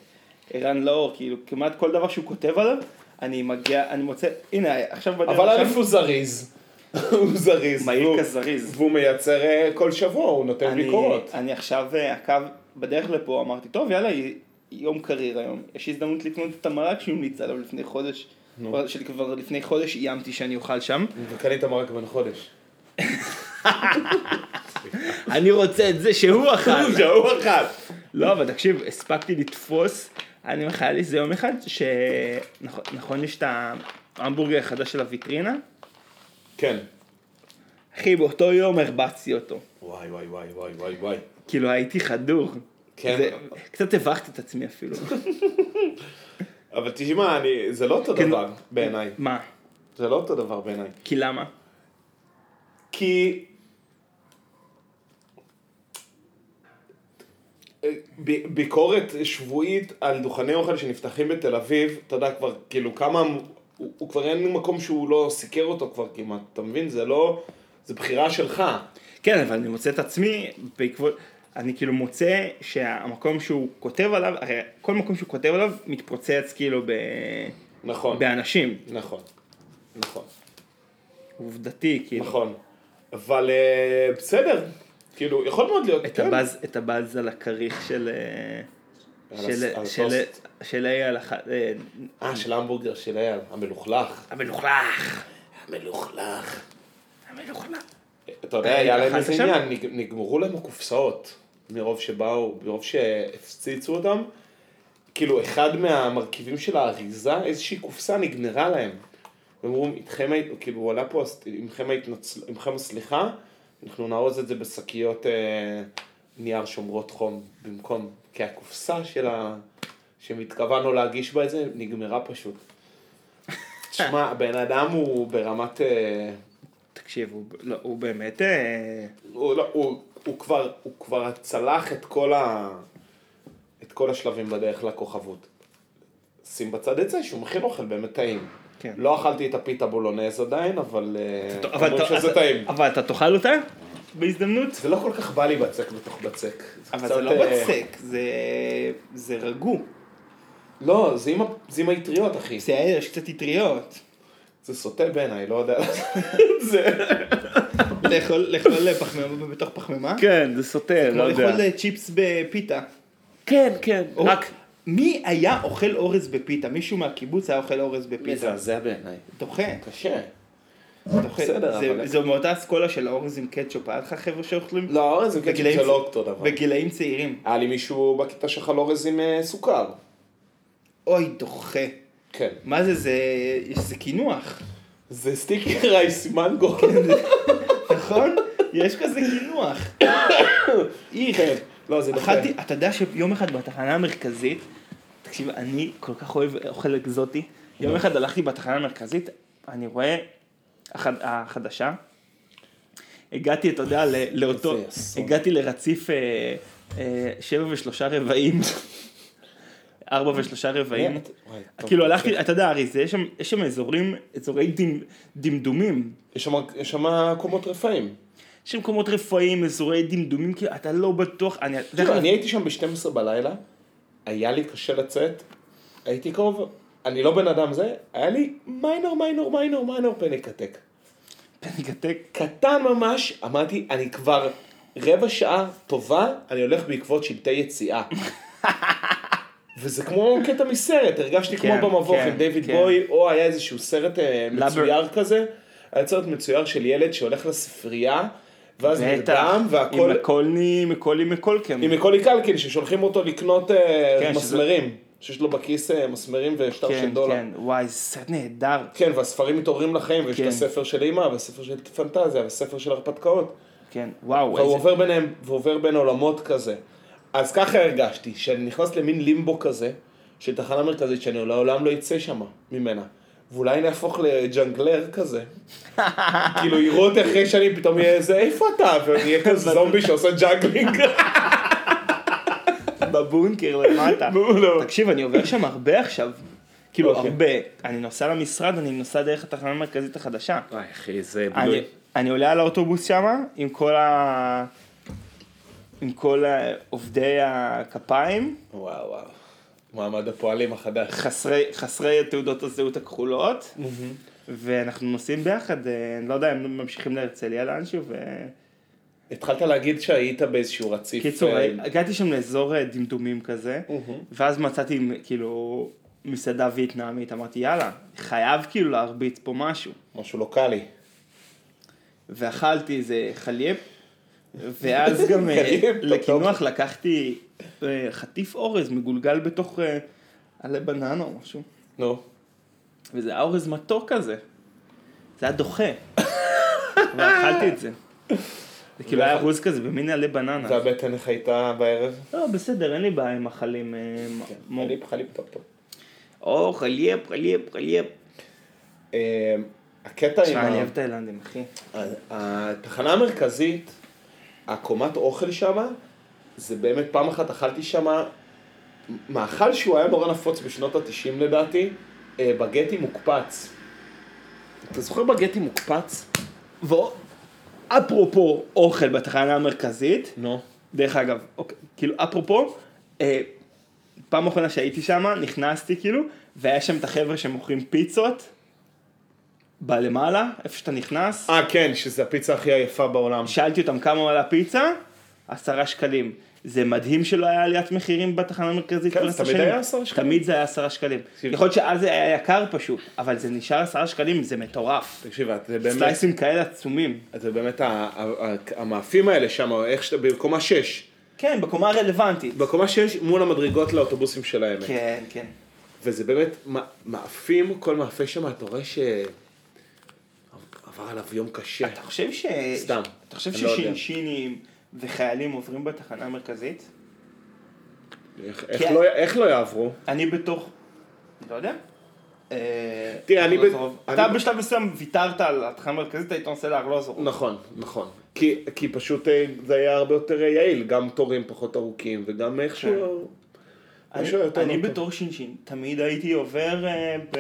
ערן לאור, כאילו כמעט כל דבר שהוא כותב עליו, אני מגיע, אני מוצא, הנה, עכשיו בדרך אבל עכשיו- א' הוא זריז. הוא זריז. מהיר כזריז. והוא מייצר אה, כל שבוע, הוא נותן אני, ביקורות. אני עכשיו, הקו, בדרך לפה אמרתי, טוב, יאללה, יום קריר היום, יש הזדמנות לקנות את המרק שהוא המליץ עליו לפני חודש, נו. שכבר לפני חודש איימתי שאני אוכל שם. וקנית מרק בן חודש. אני רוצה את זה שהוא אכל. שהוא אכל. לא, אבל תקשיב, הספקתי לתפוס, אני היה לי איזה יום אחד, שנכון נכון, יש את ההמבורגר החדש של הוויטרינה, כן. אחי, באותו יום הרבצתי אותו. וואי וואי וואי וואי וואי וואי. כאילו הייתי חדור. כן. זה, קצת הבכתי את עצמי אפילו. אבל תשמע, אני, זה לא אותו כן. דבר בעיניי. מה? זה לא אותו דבר בעיניי. כי למה? כי... ב- ביקורת שבועית על דוכני אוכל שנפתחים בתל אביב, אתה יודע כבר, כאילו כמה, הוא, הוא כבר אין מקום שהוא לא סיקר אותו כבר כמעט, אתה מבין? זה לא, זה בחירה שלך. כן, אבל אני מוצא את עצמי בעקבות, אני כאילו מוצא שהמקום שהוא כותב עליו, הרי כל מקום שהוא כותב עליו מתפוצץ כאילו ב... נכון, באנשים. נכון, נכון, עובדתי, כאילו. נכון. אבל אה, בסדר, כאילו, יכול מאוד להיות, את כן. הבאז, את הבאז על הכריך של... אה, על של, על של, הטוסט. של אייל, אה, אה, של המבורגר של אייל, המלוכלך. המלוכלך. המלוכלך. המלוכלך. אתה יודע, היה להם איזה? עניין, נג- נגמרו להם הקופסאות, מרוב שבאו, מרוב שהפציצו אותם. כאילו, אחד מהמרכיבים של האריזה, איזושהי קופסה נגנרה להם. הם אמרו, איתכם, כאילו, הוא עלה פה, עמכם ההתנצל... עמכם הסליחה, אנחנו נארוז את זה בשקיות אה, נייר שומרות חום במקום, כי הקופסה של ה... שהתכוונו להגיש בה את זה, נגמרה פשוט. תשמע, הבן אדם הוא ברמת... אה, תקשיב, הוא, לא, הוא באמת... אה, הוא, לא, הוא, הוא, כבר, הוא כבר צלח את כל, ה, את כל השלבים בדרך לכוכבות. שים בצד את זה שהוא מכין אוכל באמת טעים. כן. לא אכלתי את הפיתה בולונז עדיין, אבל אה, אומרים שזה טעים. אבל אתה תאכל אותה? בהזדמנות? זה לא כל כך בא לי בצק בתוך בצק. אבל זה לא אה, בצק, זה, זה רגו. לא, זה עם, האטריות, אחי. זה יש קצת אטריות. זה סוטה בעיניי, לא יודע. זה... לאכול לאכול פחמימה בתוך פחמימה? כן, זה סוטה, כמו לאכול אה, צ'יפס בפיתה. כן, כן. רק, מי היה אוכל אורז בפיתה? מישהו מהקיבוץ היה אוכל אורז בפיתה. מזעזע בעיניי. דוחה, קשה. בסדר, זה- אבל- מאותה אסכולה של האורז עם קטשופ. היה לך חבר'ה שאוכלים? לא, אורז עם קטשופ זה לא אותו דבר. בגילאים צעירים. היה לי מישהו בכיתה שאכל אורז עם אה, סוכר. אוי, דוחה. כן. מה זה, זה, זה קינוח. זה סטיקי רייס מנגו. נכון? יש כזה קינוח. איך. כן. לא, זה דוחה. אכלתי, אתה יודע שיום אחד בתחנה המרכזית, תקשיב, אני כל כך אוהב אוכל אקזוטי, יום אחד הלכתי בתחנה המרכזית, אני רואה החד, החדשה, הגעתי, אתה יודע, לאותו. הגעתי לרציף אה, אה, שבע ושלושה רבעים, ארבע ושלושה רבעים, כאילו הלכתי, אתה יודע, הרי זה, יש שם, אזורים, אזורי דמ, דמדומים, יש שם- קומות רפאים. יש שם מקומות רפואיים, אזורי דמדומים, כאילו, אתה לא בטוח, אני, אני הייתי שם ב-12 בלילה, היה לי קשה לצאת, הייתי קרוב, אני לא בן אדם זה, היה לי מיינור, מיינור, מיינור, מיינור פניק אטק. פניקטק, קטן ממש, אמרתי, אני כבר רבע שעה טובה, אני הולך בעקבות שלטי יציאה. וזה כמו קטע מסרט, הרגשתי כן, כמו במבוך כן, עם דיוויד כן. בוי, או היה איזשהו סרט אה, לבר- מצויר כזה, היה סרט מצויר של ילד שהולך לספרייה, ואז נרדם, והכל, עם מקולני, מקולי מקולקם. עם מקולי קלקין, ששולחים אותו לקנות אה, כן, שזה- מסמרים, שיש לו בכיס אה, מסמרים ושטר כן, של דולר. כן, וואי, זה סרט נהדר. כן, והספרים מתעוררים לחיים, ויש כן. את הספר של אימא, וספר של פנטזיה, וספר של הרפתקאות. כן, וואו, והוא איזה... עובר ביניהם, ועובר בין עולמות כזה. אז ככה הרגשתי, שאני נכנס למין לימבו כזה, של תחנה מרכזית, שאני לעולם לא אצא שם ממנה. ואולי נהפוך לג'אגלר כזה. כאילו יראו אותי אחרי שנים, פתאום יהיה איזה, איפה אתה? ואני אהיה כזה זומבי שעושה ג'אגלינג. בבונקר למטה. תקשיב, אני עובר שם הרבה עכשיו. כאילו, אוקיי. הרבה. אני נוסע למשרד, אני נוסע דרך התחנה המרכזית החדשה. וואי אחי, זה אני, אני עולה על האוטובוס שם, עם כל ה... עם כל עובדי הכפיים, וואו וואו. מעמד הפועלים החדש. חסרי, חסרי תעודות הזהות הכחולות, ואנחנו נוסעים ביחד, אה, אני לא יודע, הם ממשיכים להרצליה לאנשהו, ו... התחלת להגיד שהיית באיזשהו רציף. קיצור, אה, הגעתי שם לאזור אה, דמדומים כזה, ואז מצאתי כאילו מסעדה וייטנאמית, אמרתי יאללה, חייב כאילו להרביץ פה משהו. משהו לוקאלי. ואכלתי איזה חליפ, ואז גם אה, לקינוח לקחתי אה, חטיף אורז מגולגל בתוך אה, עלי בננה או משהו, נו. וזה היה אורז מתוק כזה. זה היה דוחה. ואכלתי את זה. זה כאילו היה ארוז כזה במין עלי בננה. והבטן איך הייתה בערב? לא, בסדר, אין לי בעיה עם מחלים. מ- חליפ, חליפ, טוב טוב. או, חליפ, חליפ, חליפ. הקטע עם תשמע, אני אוהב תאילנדים, אחי. התחנה המרכזית, הקומת אוכל שמה, זה באמת, פעם אחת אכלתי שמה, מאכל שהוא היה נורא נפוץ בשנות התשעים לדעתי, אה, בגטי מוקפץ. אתה זוכר בגטי מוקפץ? ואפרופו אוכל בתחנה המרכזית, נו. דרך אגב, אוקיי, כאילו אפרופו, אה, פעם אחרונה שהייתי שם, נכנסתי כאילו, והיה שם את החבר'ה שמוכרים פיצות, בלמעלה, איפה שאתה נכנס, אה, כן, שזה הפיצה הכי היפה בעולם. שאלתי אותם כמה עולה פיצה, עשרה שקלים. זה מדהים שלא היה עליית מחירים בתחנה המרכזית כן, זה תמיד. היה עשרה שקלים. תמיד זה היה עשרה שקלים. תקשיב. יכול להיות שאז זה היה יקר פשוט, אבל זה נשאר עשרה שקלים, זה מטורף. תקשיב, זה באמת, סלייסים כאלה עצומים. זה באמת המאפים האלה שם, איך שאתה, בקומה 6. כן, בקומה הרלוונטית. בקומה 6 מול המדרגות לאוטובוסים של העמק. כן, כן. וזה באמת מאפים, כל מאפה שם, אתה רואה ש... עבר עליו יום קשה. אתה חושב ש... סתם, אתה חושב לא. ששינשינים וחיילים עוברים בתחנה המרכזית? איך- איך כן. לא- איך לא יעברו? אני בתוך... לא יודע. אה, תראה, אני. אני אתה בשלב מסוים ויתרת על התחנה המרכזית, היית נוסע לארלוזורוב. נכון, נכון. כי, פשוט אה, זה היה הרבה יותר אה, יעיל, גם תורים פחות ארוכים, וגם איכשהו... אני, יותר אני לא טוב. בתור שינשין, תמיד הייתי עובר ב...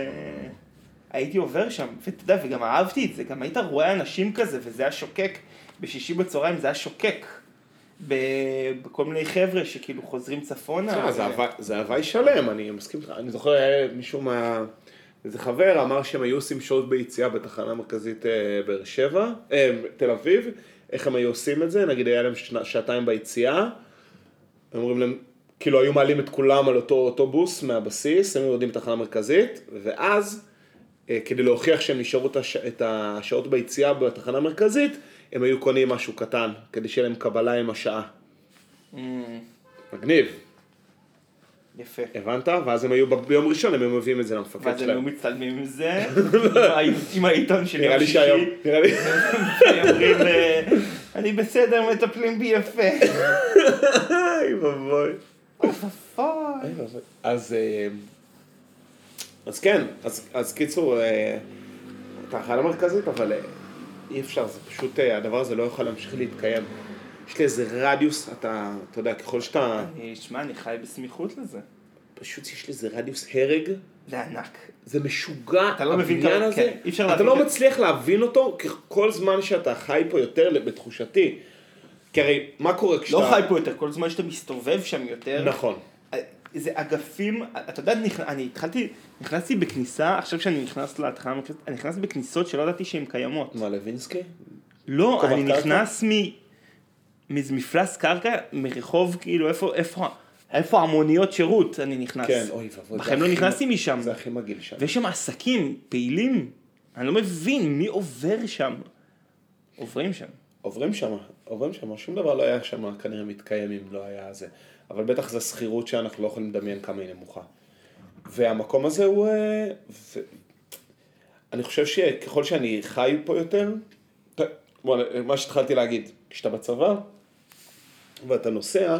הייתי עובר שם, ואתה יודע, וגם אהבתי את זה, גם היית רואה אנשים כזה, וזה היה שוקק, בשישי בצהריים זה היה שוקק. בכל מיני חבר'ה שכאילו חוזרים צפונה. אה, זה הוואי שלם, אני מסכים איתך. אני זוכר, היה מישהו מה... איזה חבר אמר שהם היו עושים שעות ביציאה בתחנה המרכזית אה, באר שבע, אה, תל אביב, איך הם היו עושים את זה, נגיד היה להם שעתיים ביציאה, הם אומרים להם, כאילו היו מעלים את כולם על אותו אוטובוס מהבסיס, הם יורדים בתחנה המרכזית, ואז, כדי להוכיח שהם נשארו את הש- את השעות ביציאה בתחנה המרכזית, הם היו קונים משהו קטן, כדי שיהיה להם קבלה עם השעה. Mm, מגניב. יפה. הבנת? ואז הם היו, ביום ראשון הם היו מביאים את זה למפקד ואז הם היו שלהם. מצטלמים עם זה, עם העיתון של יום שישי, שהיום, נראה לי, אומרים, אה, אני בסדר, מטפלים בי יפה. אוי ואבוי. אוי. אז, אה, אז כן, אז, אז קיצור, אה, תחנה מרכזית, אבל אה, אי אפשר, זה פשוט, אה, הדבר הזה לא יכול להמשיך להתקיים. יש לי איזה רדיוס, אתה, אתה יודע, ככל שאתה, אני, שמע, אני חי בסמיכות לזה. פשוט יש לי איזה רדיוס הרג, זה ענק. זה משוגע, אתה לא מבין כמה- הזה, כן, אי אפשר אתה להבין לא כמה- מצליח להבין אותו כל זמן שאתה חי פה יותר, בתחושתי. כי הרי, מה קורה כשאתה... לא חי פה יותר, כל זמן שאתה מסתובב שם יותר. נכון. זה אגפים, אתה יודע, אני התחלתי, נכנסתי בכניסה, עכשיו שאני נכנס המרכזית, אני נכנס בכניסות שלא ידעתי שהן קיימות. מה, לוינסקי? לא, אני? נכנס מ... מאיזה מפלס קרקע, מרחוב, כאילו, איפה, איפה, איפה המוניות שירות אני נכנס. כן, אוי ואבוי. בחיים לא נכנסתי משם. זה הכי מגעיל שם. ויש שם עסקים פעילים, אני לא מבין מי עובר שם. עוברים שם. עוברים שם, עוברים שם, שום דבר לא היה שם כנראה מתקיים אם לא היה זה. אבל בטח זו שכירות שאנחנו לא יכולים לדמיין כמה היא נמוכה. והמקום הזה הוא... אה, ו... אני חושב שככל שאני חי פה יותר, מה שהתחלתי להגיד, כשאתה בצבא ואתה נוסע,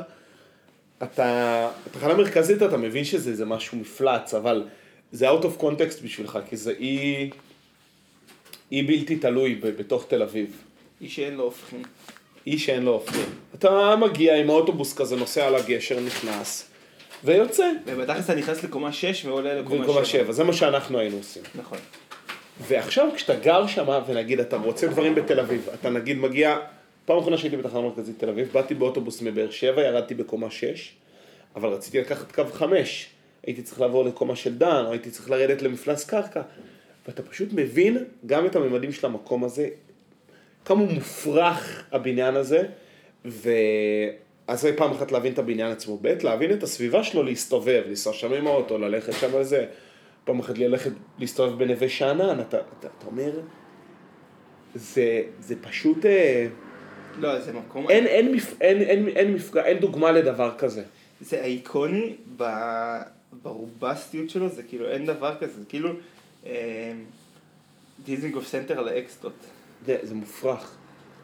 אתה, בתחנה מרכזית אתה מבין שזה זה משהו מפלץ, אבל זה out of context בשבילך, כי זה אי, אי בלתי תלוי בתוך תל אביב. איש שאין לו הופכים. אי שאין לו אופנועים. אתה מגיע עם האוטובוס כזה, נוסע על הגשר, נכנס, ויוצא. ובתכלס אתה נכנס לקומה 6 ועולה לקומה 7. במקום השבע, זה מה שאנחנו היינו עושים. נכון. ועכשיו כשאתה גר שם, ונגיד אתה רוצה דברים בתל אביב, אתה נגיד מגיע, פעם אחרונה שהייתי בתחנה מרכזית תל אביב, באתי באוטובוס מבאר שבע, ירדתי בקומה 6, אבל רציתי לקחת קו 5, הייתי צריך לעבור לקומה של דן, או הייתי צריך לרדת למפלס קרקע, ואתה פשוט מבין גם את הממדים של המקום הזה, כמה הוא מופרך הבניין הזה, ואז זה פעם אחת להבין את הבניין עצמו, ב' להבין את הסביבה שלו, להסתובב, לנסוע שם עם האוטו, ללכת שם על זה, פעם אחת ללכת, להסתובב בנווה שאנן, אתה, אתה, אתה אומר, זה, זה פשוט, אה, לא, זה מקום... אין, אין, מפ, אין, אין, אין מפגע, אין דוגמה לדבר כזה. זה איקוני ב... ברובסטיות שלו, זה כאילו אין דבר כזה, זה כאילו אה, דיזינגוף סנטר על האקסטות. זה, זה מופרך.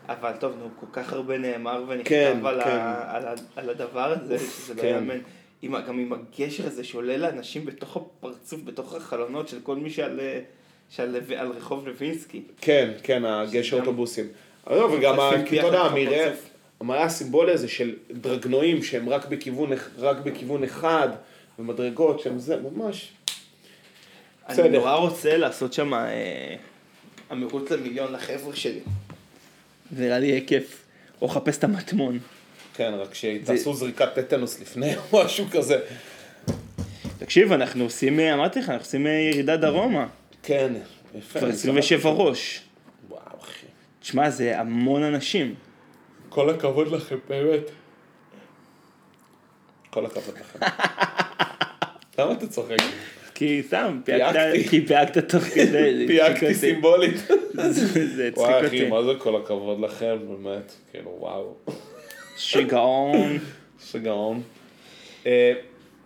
אבל טוב, נו, כל כך הרבה נאמר ונכתב כן, על, כן. ה, על, ה, על הדבר הזה, שזה לא כן. יאמן. עם, גם עם הגשר הזה שעולה לאנשים בתוך הפרצוף, בתוך החלונות של כל מי שעל, אה, שעל על רחוב לוינסקי. כן, כן, הגשר אוטובוסים. לא, וגם, אתה יודע, המראה. המראה הסימבולי הזה של דרגנועים שהם רק בכיוון, רק בכיוון אחד, ומדרגות שהם זה, ממש. אני נורא רוצה לעשות שם אמירות למיליון לחבר'ה שלי. זה נראה לי יהיה כיף. או לחפש את המטמון. כן, רק שתעשו זריקת טטנוס לפני או משהו כזה. תקשיב, אנחנו עושים, אה, אמרתי לך, אנחנו עושים אה, ירידה דרומה. כן, יפה. כבר אני 27 שמח. ראש. וואו, אחי. תשמע, זה המון אנשים. כל הכבוד לכם, באמת. כל הכבוד לכם. למה אתה צוחק? כי סתם. פייקת, כי פייקת תוך כדי. פייקתי אותי. סימבולית. זה הצחיק וואי, אחי, אותי. מה זה כל הכבוד לכם, באמת. כאילו, וואו. שיגעון. שגאון. אה,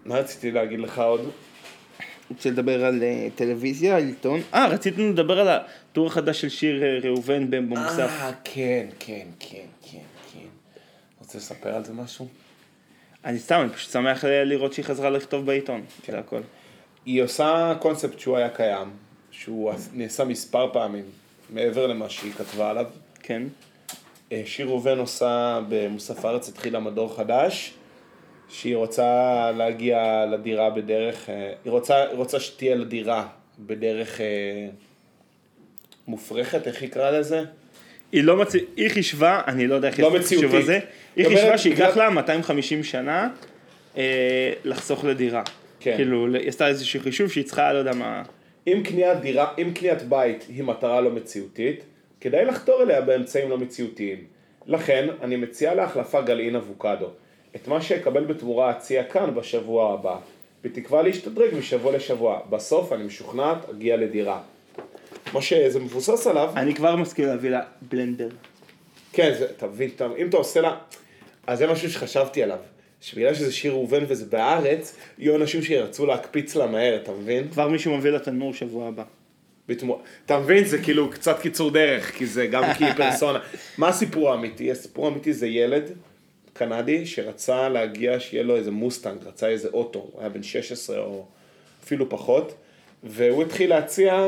מה רציתי להגיד לך עוד? רוצה לדבר על אה, טלוויזיה, על עיתון. אה, רצינו לדבר על הטור החדש של שיר אה, ראובן במוסף. אה, כן, כן, כן, כן, כן. רוצה לספר על זה משהו? אני סתם, אני פשוט שמח לראות שהיא חזרה לכתוב בעיתון. כן. זה הכל. היא עושה קונספט שהוא היה קיים, שהוא נעשה מספר פעמים, מעבר למה שהיא כתבה עליו. כן. אה, שיר ראובן עושה במוסף הארץ התחילה מדור חדש, שהיא רוצה להגיע לדירה בדרך, אה, היא רוצה, היא רוצה שתהיה לדירה בדרך אה, מופרכת, איך יקרא לזה? היא לא מצ... היא חישבה, אני לא יודע איך לא החישוב מציאותית. היא היא חישבה שייקח לה 250 שנה אה, לחסוך לדירה. כן. כאילו, היא עשתה איזשהו חישוב שהיא צריכה, לא יודע מה... אם קניית דירה, אם קניית בית היא מטרה לא מציאותית, כדאי לחתור אליה באמצעים לא מציאותיים. לכן, אני מציע להחלפה גלעין אבוקדו. את מה שאקבל בתמורה אציע כאן בשבוע הבא, בתקווה להשתדרג משבוע לשבוע. בסוף, אני משוכנעת, אגיע לדירה. מה שזה מבוסס עליו, אני כבר מסכים להביא לה בלנדר. כן, זה, תבין, אם אתה עושה לה, אז זה משהו שחשבתי עליו. שבגלל שזה שיר ראובן וזה בארץ, יהיו אנשים שירצו להקפיץ לה מהר, אתה מבין? כבר מישהו מביא לה תנור שבוע הבא. בתמורה. אתה מבין? זה כאילו קצת קיצור דרך, כי זה גם כי פרסונה. מה הסיפור האמיתי? הסיפור האמיתי זה ילד קנדי שרצה להגיע, שיהיה לו איזה מוסטנג, רצה איזה אוטו, הוא היה בן 16 או אפילו פחות, והוא התחיל להציע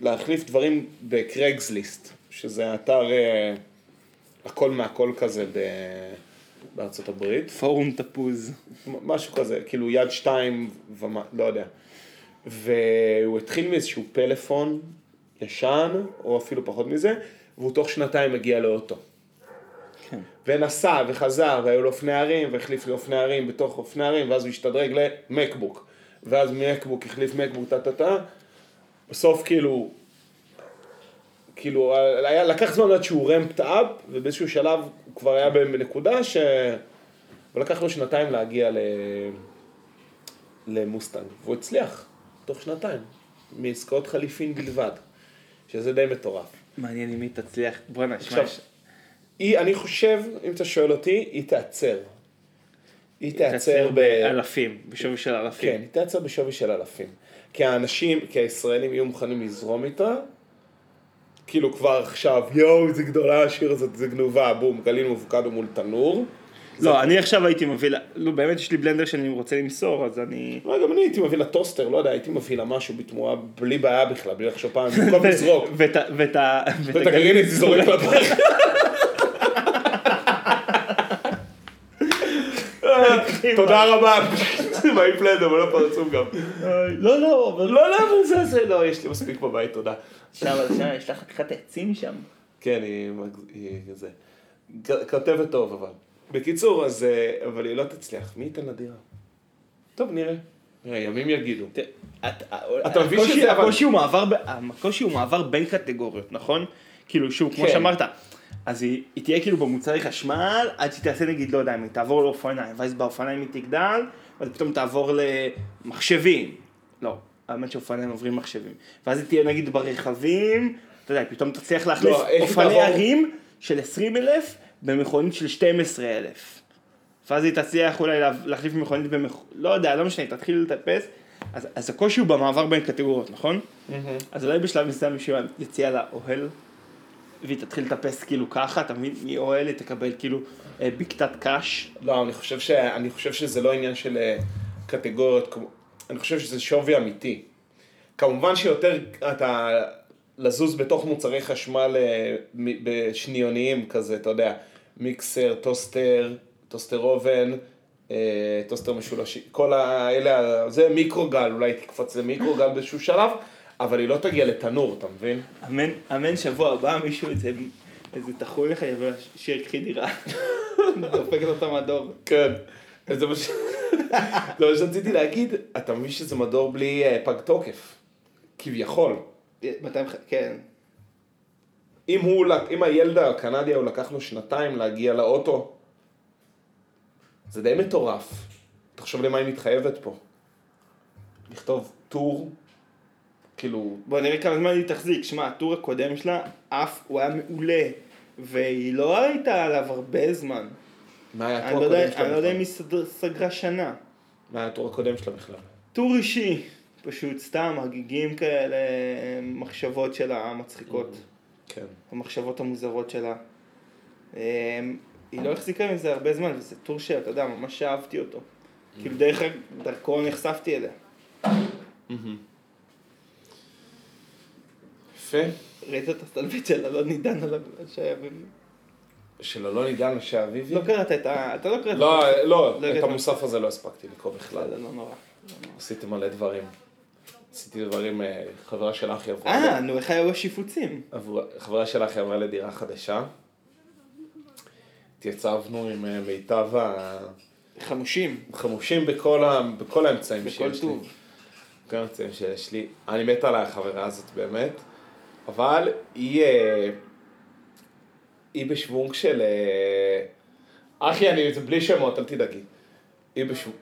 להחליף דברים בקרגסליסט, שזה אתר אה, הכל מהכל כזה ב... בארצות הברית. פורום תפוז. משהו כזה, כאילו יד שתיים ומה, לא יודע. והוא התחיל מאיזשהו פלאפון ישן, או אפילו פחות מזה, והוא תוך שנתיים הגיע לאוטו. כן. ונסע וחזר, והיו לו אופני הרים, והחליף לי אופני הרים בתוך אופני הרים, ואז הוא השתדרג למקבוק. ואז מקבוק החליף מקבוק טה טה טה. בסוף כאילו, כאילו, היה, לקח זמן עד שהוא רמפט אפ, ובאיזשהו שלב הוא כבר היה בנקודה ש... ולקח לו שנתיים להגיע ל... למוסטנג, והוא הצליח, תוך שנתיים, מעסקאות חליפין בלבד, שזה די מטורף. מעניין אם היא תצליח. בואנה, שמע, יש- היא, אני חושב, אם אתה שואל אותי, היא תיעצר. היא תיעצר ב... באלפים, בשווי של אלפים. כן, היא תיעצר בשווי של אלפים. כי האנשים, כי הישראלים יהיו מוכנים לזרום איתה, כאילו כבר עכשיו, יואו, איזה גדולה השיר הזאת, זה גנובה, בום, גליל אבוקדו מול תנור. לא, אני עכשיו הייתי מביא לא, באמת יש לי בלנדר שאני רוצה למסור, אז אני... לא, גם אני הייתי מביא לה טוסטר, לא יודע, הייתי מביא לה משהו בתמורה, בלי בעיה בכלל, בלי לחשוב פעם, במקום לזרוק. ואת ה- ואת ה... ואת הגרעינית זורק לפח. תודה רבה. מעיף ליד, אבל לא פרצוף גם. לא, לא. לא, לא, אבל זה, זה, לא, יש לי מספיק בבית, תודה. שם, אבל שם, יש לך חתיכת עצים שם. כן, היא, היא זה. כותבת טוב, אבל. בקיצור, אז, אה, אבל היא לא תצליח. מי ייתן לה דירה? טוב, נראה. נראה, ימים יגידו. אתה אתה מבין שזה אבל- הקושי הוא מעבר, ב- הקושי הוא מעבר בין קטגוריות, נכון? כאילו שוב, כמו כן. שאמרת, אז היא, היא תהיה כאילו במוצרי חשמל, עד שהיא תעשה נגיד, לא יודע, אם היא תעבור לאופניים, ואז באופניים היא תגדל, ואז פתאום תעבור למחשבים. לא, האמת שאופניים עוברים מחשבים. ואז היא תהיה נגיד ברכבים, אתה יודע, פתאום תצליח להכניס לא, אופני? הרים של 20 אלף במכונית של 12 אלף. ואז היא תצליח אולי לה- להחליף מכונית במכונית, לא יודע, לא משנה, תתחיל לטפס. אז, אז הקושי הוא במעבר בין קטגוריות, נכון? אז אולי בשלב מסוים מישהו יציע לה אוהל, והיא תתחיל לטפס כאילו ככה, אתה מבין? מאוהל היא תקבל כאילו אה, בקתת קש. לא, אני חושב, ש... אני חושב שזה לא עניין של אה, קטגוריות, כמו- אני חושב שזה שווי אמיתי. כמובן שיותר אתה לזוז בתוך מוצרי חשמל אה, בשניוניים כזה, אתה יודע, מיקסר, טוסטר, טוסטר אובן, אה, טוסטר משולשי, כל האלה, זה מיקרוגל, אולי תקפוץ למיקרוגל באיזשהו שלב, אבל היא לא תגיע לתנור, אתה מבין? אמן, אמן שבוע הבא מישהו איזה, איזה תחוי לך יבוא שיר קחי דירה. דופקת אותה מדור. כן. זה מה ש... זה מה שרציתי להגיד, אתה מבין שזה מדור בלי אה, פג תוקף. כביכול. מתי, כן. אם הוא, אם הילד הקנדי הוא לקח לו שנתיים להגיע לאוטו, זה די מטורף. תחשוב למה היא מתחייבת פה. לכתוב טור, כאילו, בוא נראה כמה זמן היא תחזיק. שמע, הטור הקודם שלה, אף, הוא היה מעולה. והיא לא הייתה עליו הרבה זמן. מה היה הטור לא הקודם שלה אני לא יודע אם בכלל? היא סגרה שנה. מה היה הטור הקודם שלה בכלל? טור אישי, פשוט סתם הגיגים כאלה, מחשבות שלה מצחיקות, כן. המחשבות המוזרות שלה. אמ, היא לא החזיקה עם זה הרבה זמן, וזה טור שאתה יודע, ממש אהבתי אותו. כאילו דרך דרכו נחשפתי אליה. יפה. ראית את הסטלבט של אלון עידן על ה- שהיה. של אלון עידן שאביבי? לא קראת את ה... אתה לא קראת לא, את ה... לא, את הגעת. המוסף הזה לא הספקתי לקרוא בכלל. זה לא נורא. עשיתי מלא דברים. עשיתי דברים, אה, חברה של אחי עברה, אה, נו, איך היו השיפוצים? חברה של אחי עברה לדירה חדשה. התייצבנו עם אה, מיטב חמושים, החמושים בכל, ה... בכל האמצעים בכל שיש לי. טוב. בכל האמצעים שיש לי. אני מת על החברה הזאת באמת, אבל היא, אה, היא בשוונג של... אה, אחי, אני, זה בלי שמות, אל תדאגי. היא בשוונג...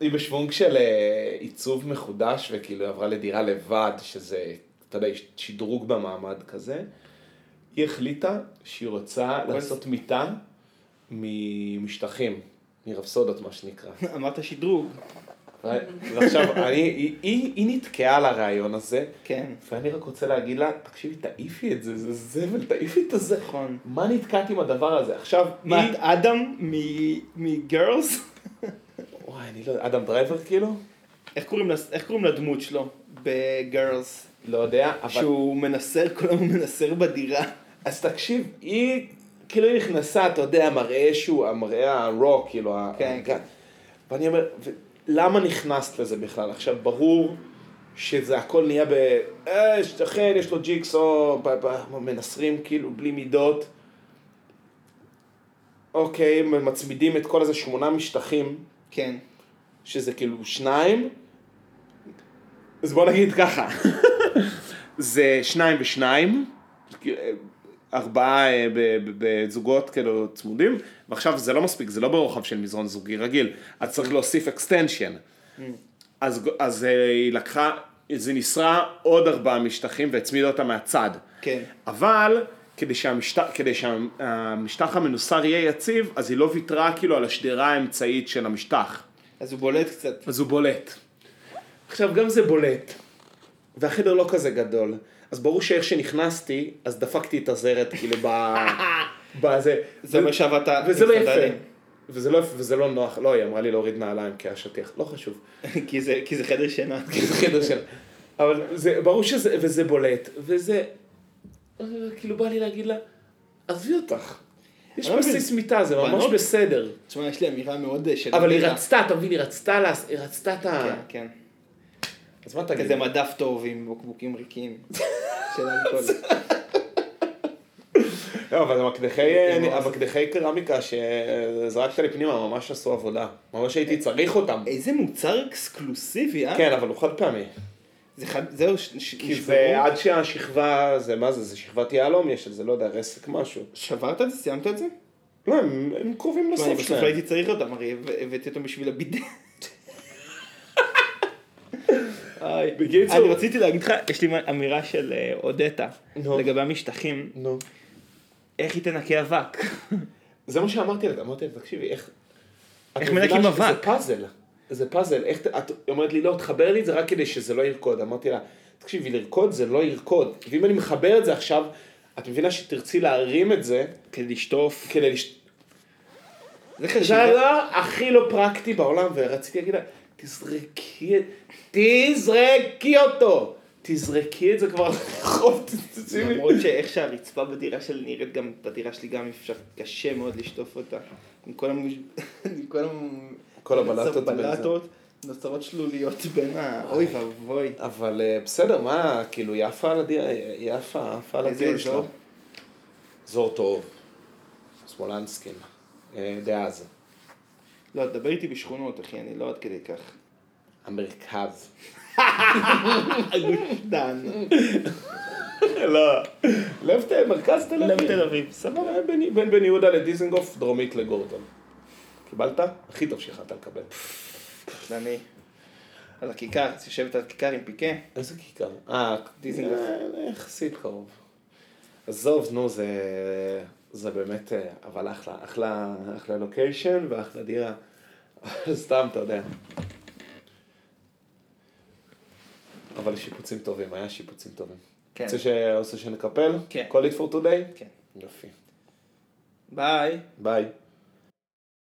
היא בשוונג של אה, עיצוב מחודש, וכאילו עברה לדירה לבד, שזה, אתה יודע, שדרוג במעמד כזה. היא החליטה שהיא רוצה לעשות מיטה ממשטחים, מרפסודות מה שנקרא. אמרת שדרוג. ועכשיו, אני, היא, היא, היא נתקעה על הרעיון הזה, כן. ואני רק רוצה להגיד לה, תקשיבי, תעיפי את זה, זה זבל, תעיפי את הזה. נכון. מה נתקעת עם הדבר הזה? עכשיו, מה, היא... אדם מגרלס? וואי, אני לא יודע, אדם דרייבר כאילו? איך קוראים לס- איך קוראים לדמות שלו בגרלס? לא יודע, אבל... שהוא מנסר, כל הוא מנסר בדירה. אז תקשיב, היא כאילו נכנסה, אתה יודע, המראה שהוא, המראה הרוק, כאילו, ה- כן, כן. ואני אומר, למה נכנסת לזה בכלל? עכשיו, ברור שזה הכל נהיה ב... אה, שכן, יש לו ג'יקסו, ב- ב- מנסרים כאילו בלי מידות. אוקיי, מצמידים את כל איזה שמונה משטחים, כן. שזה כאילו שניים. אז בוא נגיד ככה, זה שניים ושניים, ארבעה אה, ב- ב- בזוגות כאילו צמודים, ועכשיו זה לא מספיק, זה לא ברוחב של מזרון זוגי רגיל, אז צריך להוסיף extension. אז, אז אה, היא לקחה, זה ניסרה עוד ארבעה משטחים והצמידה אותם מהצד. כן. אבל כדי שהמשטח, כדי שהמשטח המנוסר יהיה יציב, אז היא לא ויתרה כאילו על השדרה האמצעית של המשטח. אז הוא בולט קצת. אז הוא בולט. עכשיו, גם זה בולט, והחדר לא כזה גדול, אז ברור שאיך שנכנסתי, אז דפקתי את הזרת, כאילו, ב... בזה. זה אומר שעבדת וזה לא יפה. וזה לא וזה לא נוח, לא, היא אמרה לי להוריד נעליים כי היה שטיח, לא חשוב. כי זה- כי זה חדר שינה. כי זה חדר של... אבל זה, ברור שזה, וזה בולט, וזה, כאילו בא לי להגיד לה, עזבי אותך. יש לא בסיס. מיטה, זה ממש בסדר. תשמע, יש לי אמירה מאוד אה, של... אבל היא. רצתה, אתה מבין, היא רצתה, לעש- היא רצתה את ה... כן, כן. אז מה תגיד? כזה מדף טוב עם בקבוקים ריקים. של אלכוהול. לא, אבל המקדחי, קרמיקה שזרקת לי פנימה ממש עשו עבודה. ממש הייתי צריך אותם. איזה מוצר אקסקלוסיבי, אה? כן, אבל הוא חד פעמי. זה חד... זהו, כי. זה עד שהשכבה, זה מה זה, זה שכבת יהלום יש על זה, לא יודע, רסק משהו. שברת את זה? סיימת את זה? לא, הם, הם קרובים לסוף בסוף שלהם. הייתי צריך אותם, הרי הבא- הבאתי אותם בשביל הבידט. איי. בקיצור- אני רציתי להגיד לך, יש לי אמירה של אה, אודטה. לגבי המשטחים, נו. איך היא תנקה אבק? זה מה שאמרתי לה, אמרתי לה, תקשיבי, איך... איך מנקים אבק? פאזל, זה פאזל, איך, את אומרת לי, לא, תחבר לי את זה רק כדי שזה לא ירקוד. אמרתי לה, תקשיבי, לרקוד זה לא ירקוד. ואם אני מחבר את זה עכשיו, את מבינה שתרצי להרים את זה, כדי לשטוף. כדי לש... זה זה. הדבר הכי לא פרקטי בעולם, ורציתי להגיד לה, תזרקי, תזרקי אותו. תזרקי את זה כבר לרחוב, תשימי. למרות שאיך שהרצפה בדירה שלי נראית, גם בדירה שלי גם אפשר, קשה מאוד לשטוף אותה. עם כל המ... עם כל המ... כל הבלטות נוצרות שלוליות בין ה... אוי ואבוי. אבל אה, בסדר, מה, כאילו, יפה על הדירה, יפה, יפה על הדירה שלה. אזור? אזור טוב. סמולנסקין. אה, דאז. לא, דבר איתי בשכונות, אחי, אני לא עד כדי כך. המרכז. גוש דן. לא. לב תל, מרכז תל לב אביב. תל אביב, סבבה. בין- בן יהודה לדיזנגוף, דרומית לגורדון. קיבלת? הכי טוב שיכולת לקבל. אני. על הכיכר, את יושבת על הכיכר עם פיקה. איזה כיכר? אה, דיזנגוף. אה, יחסית קרוב. עזוב, נו, זה, זה באמת, אה, אבל אחלה, אחלה, אחלה לוקיישן ואחלה דירה. סתם, אתה יודע. אבל שיפוצים טובים, היה שיפוצים טובים. כן. רוצה ש- רוצה שנקפל? כן. call it for today? כן. יופי. ביי. ביי.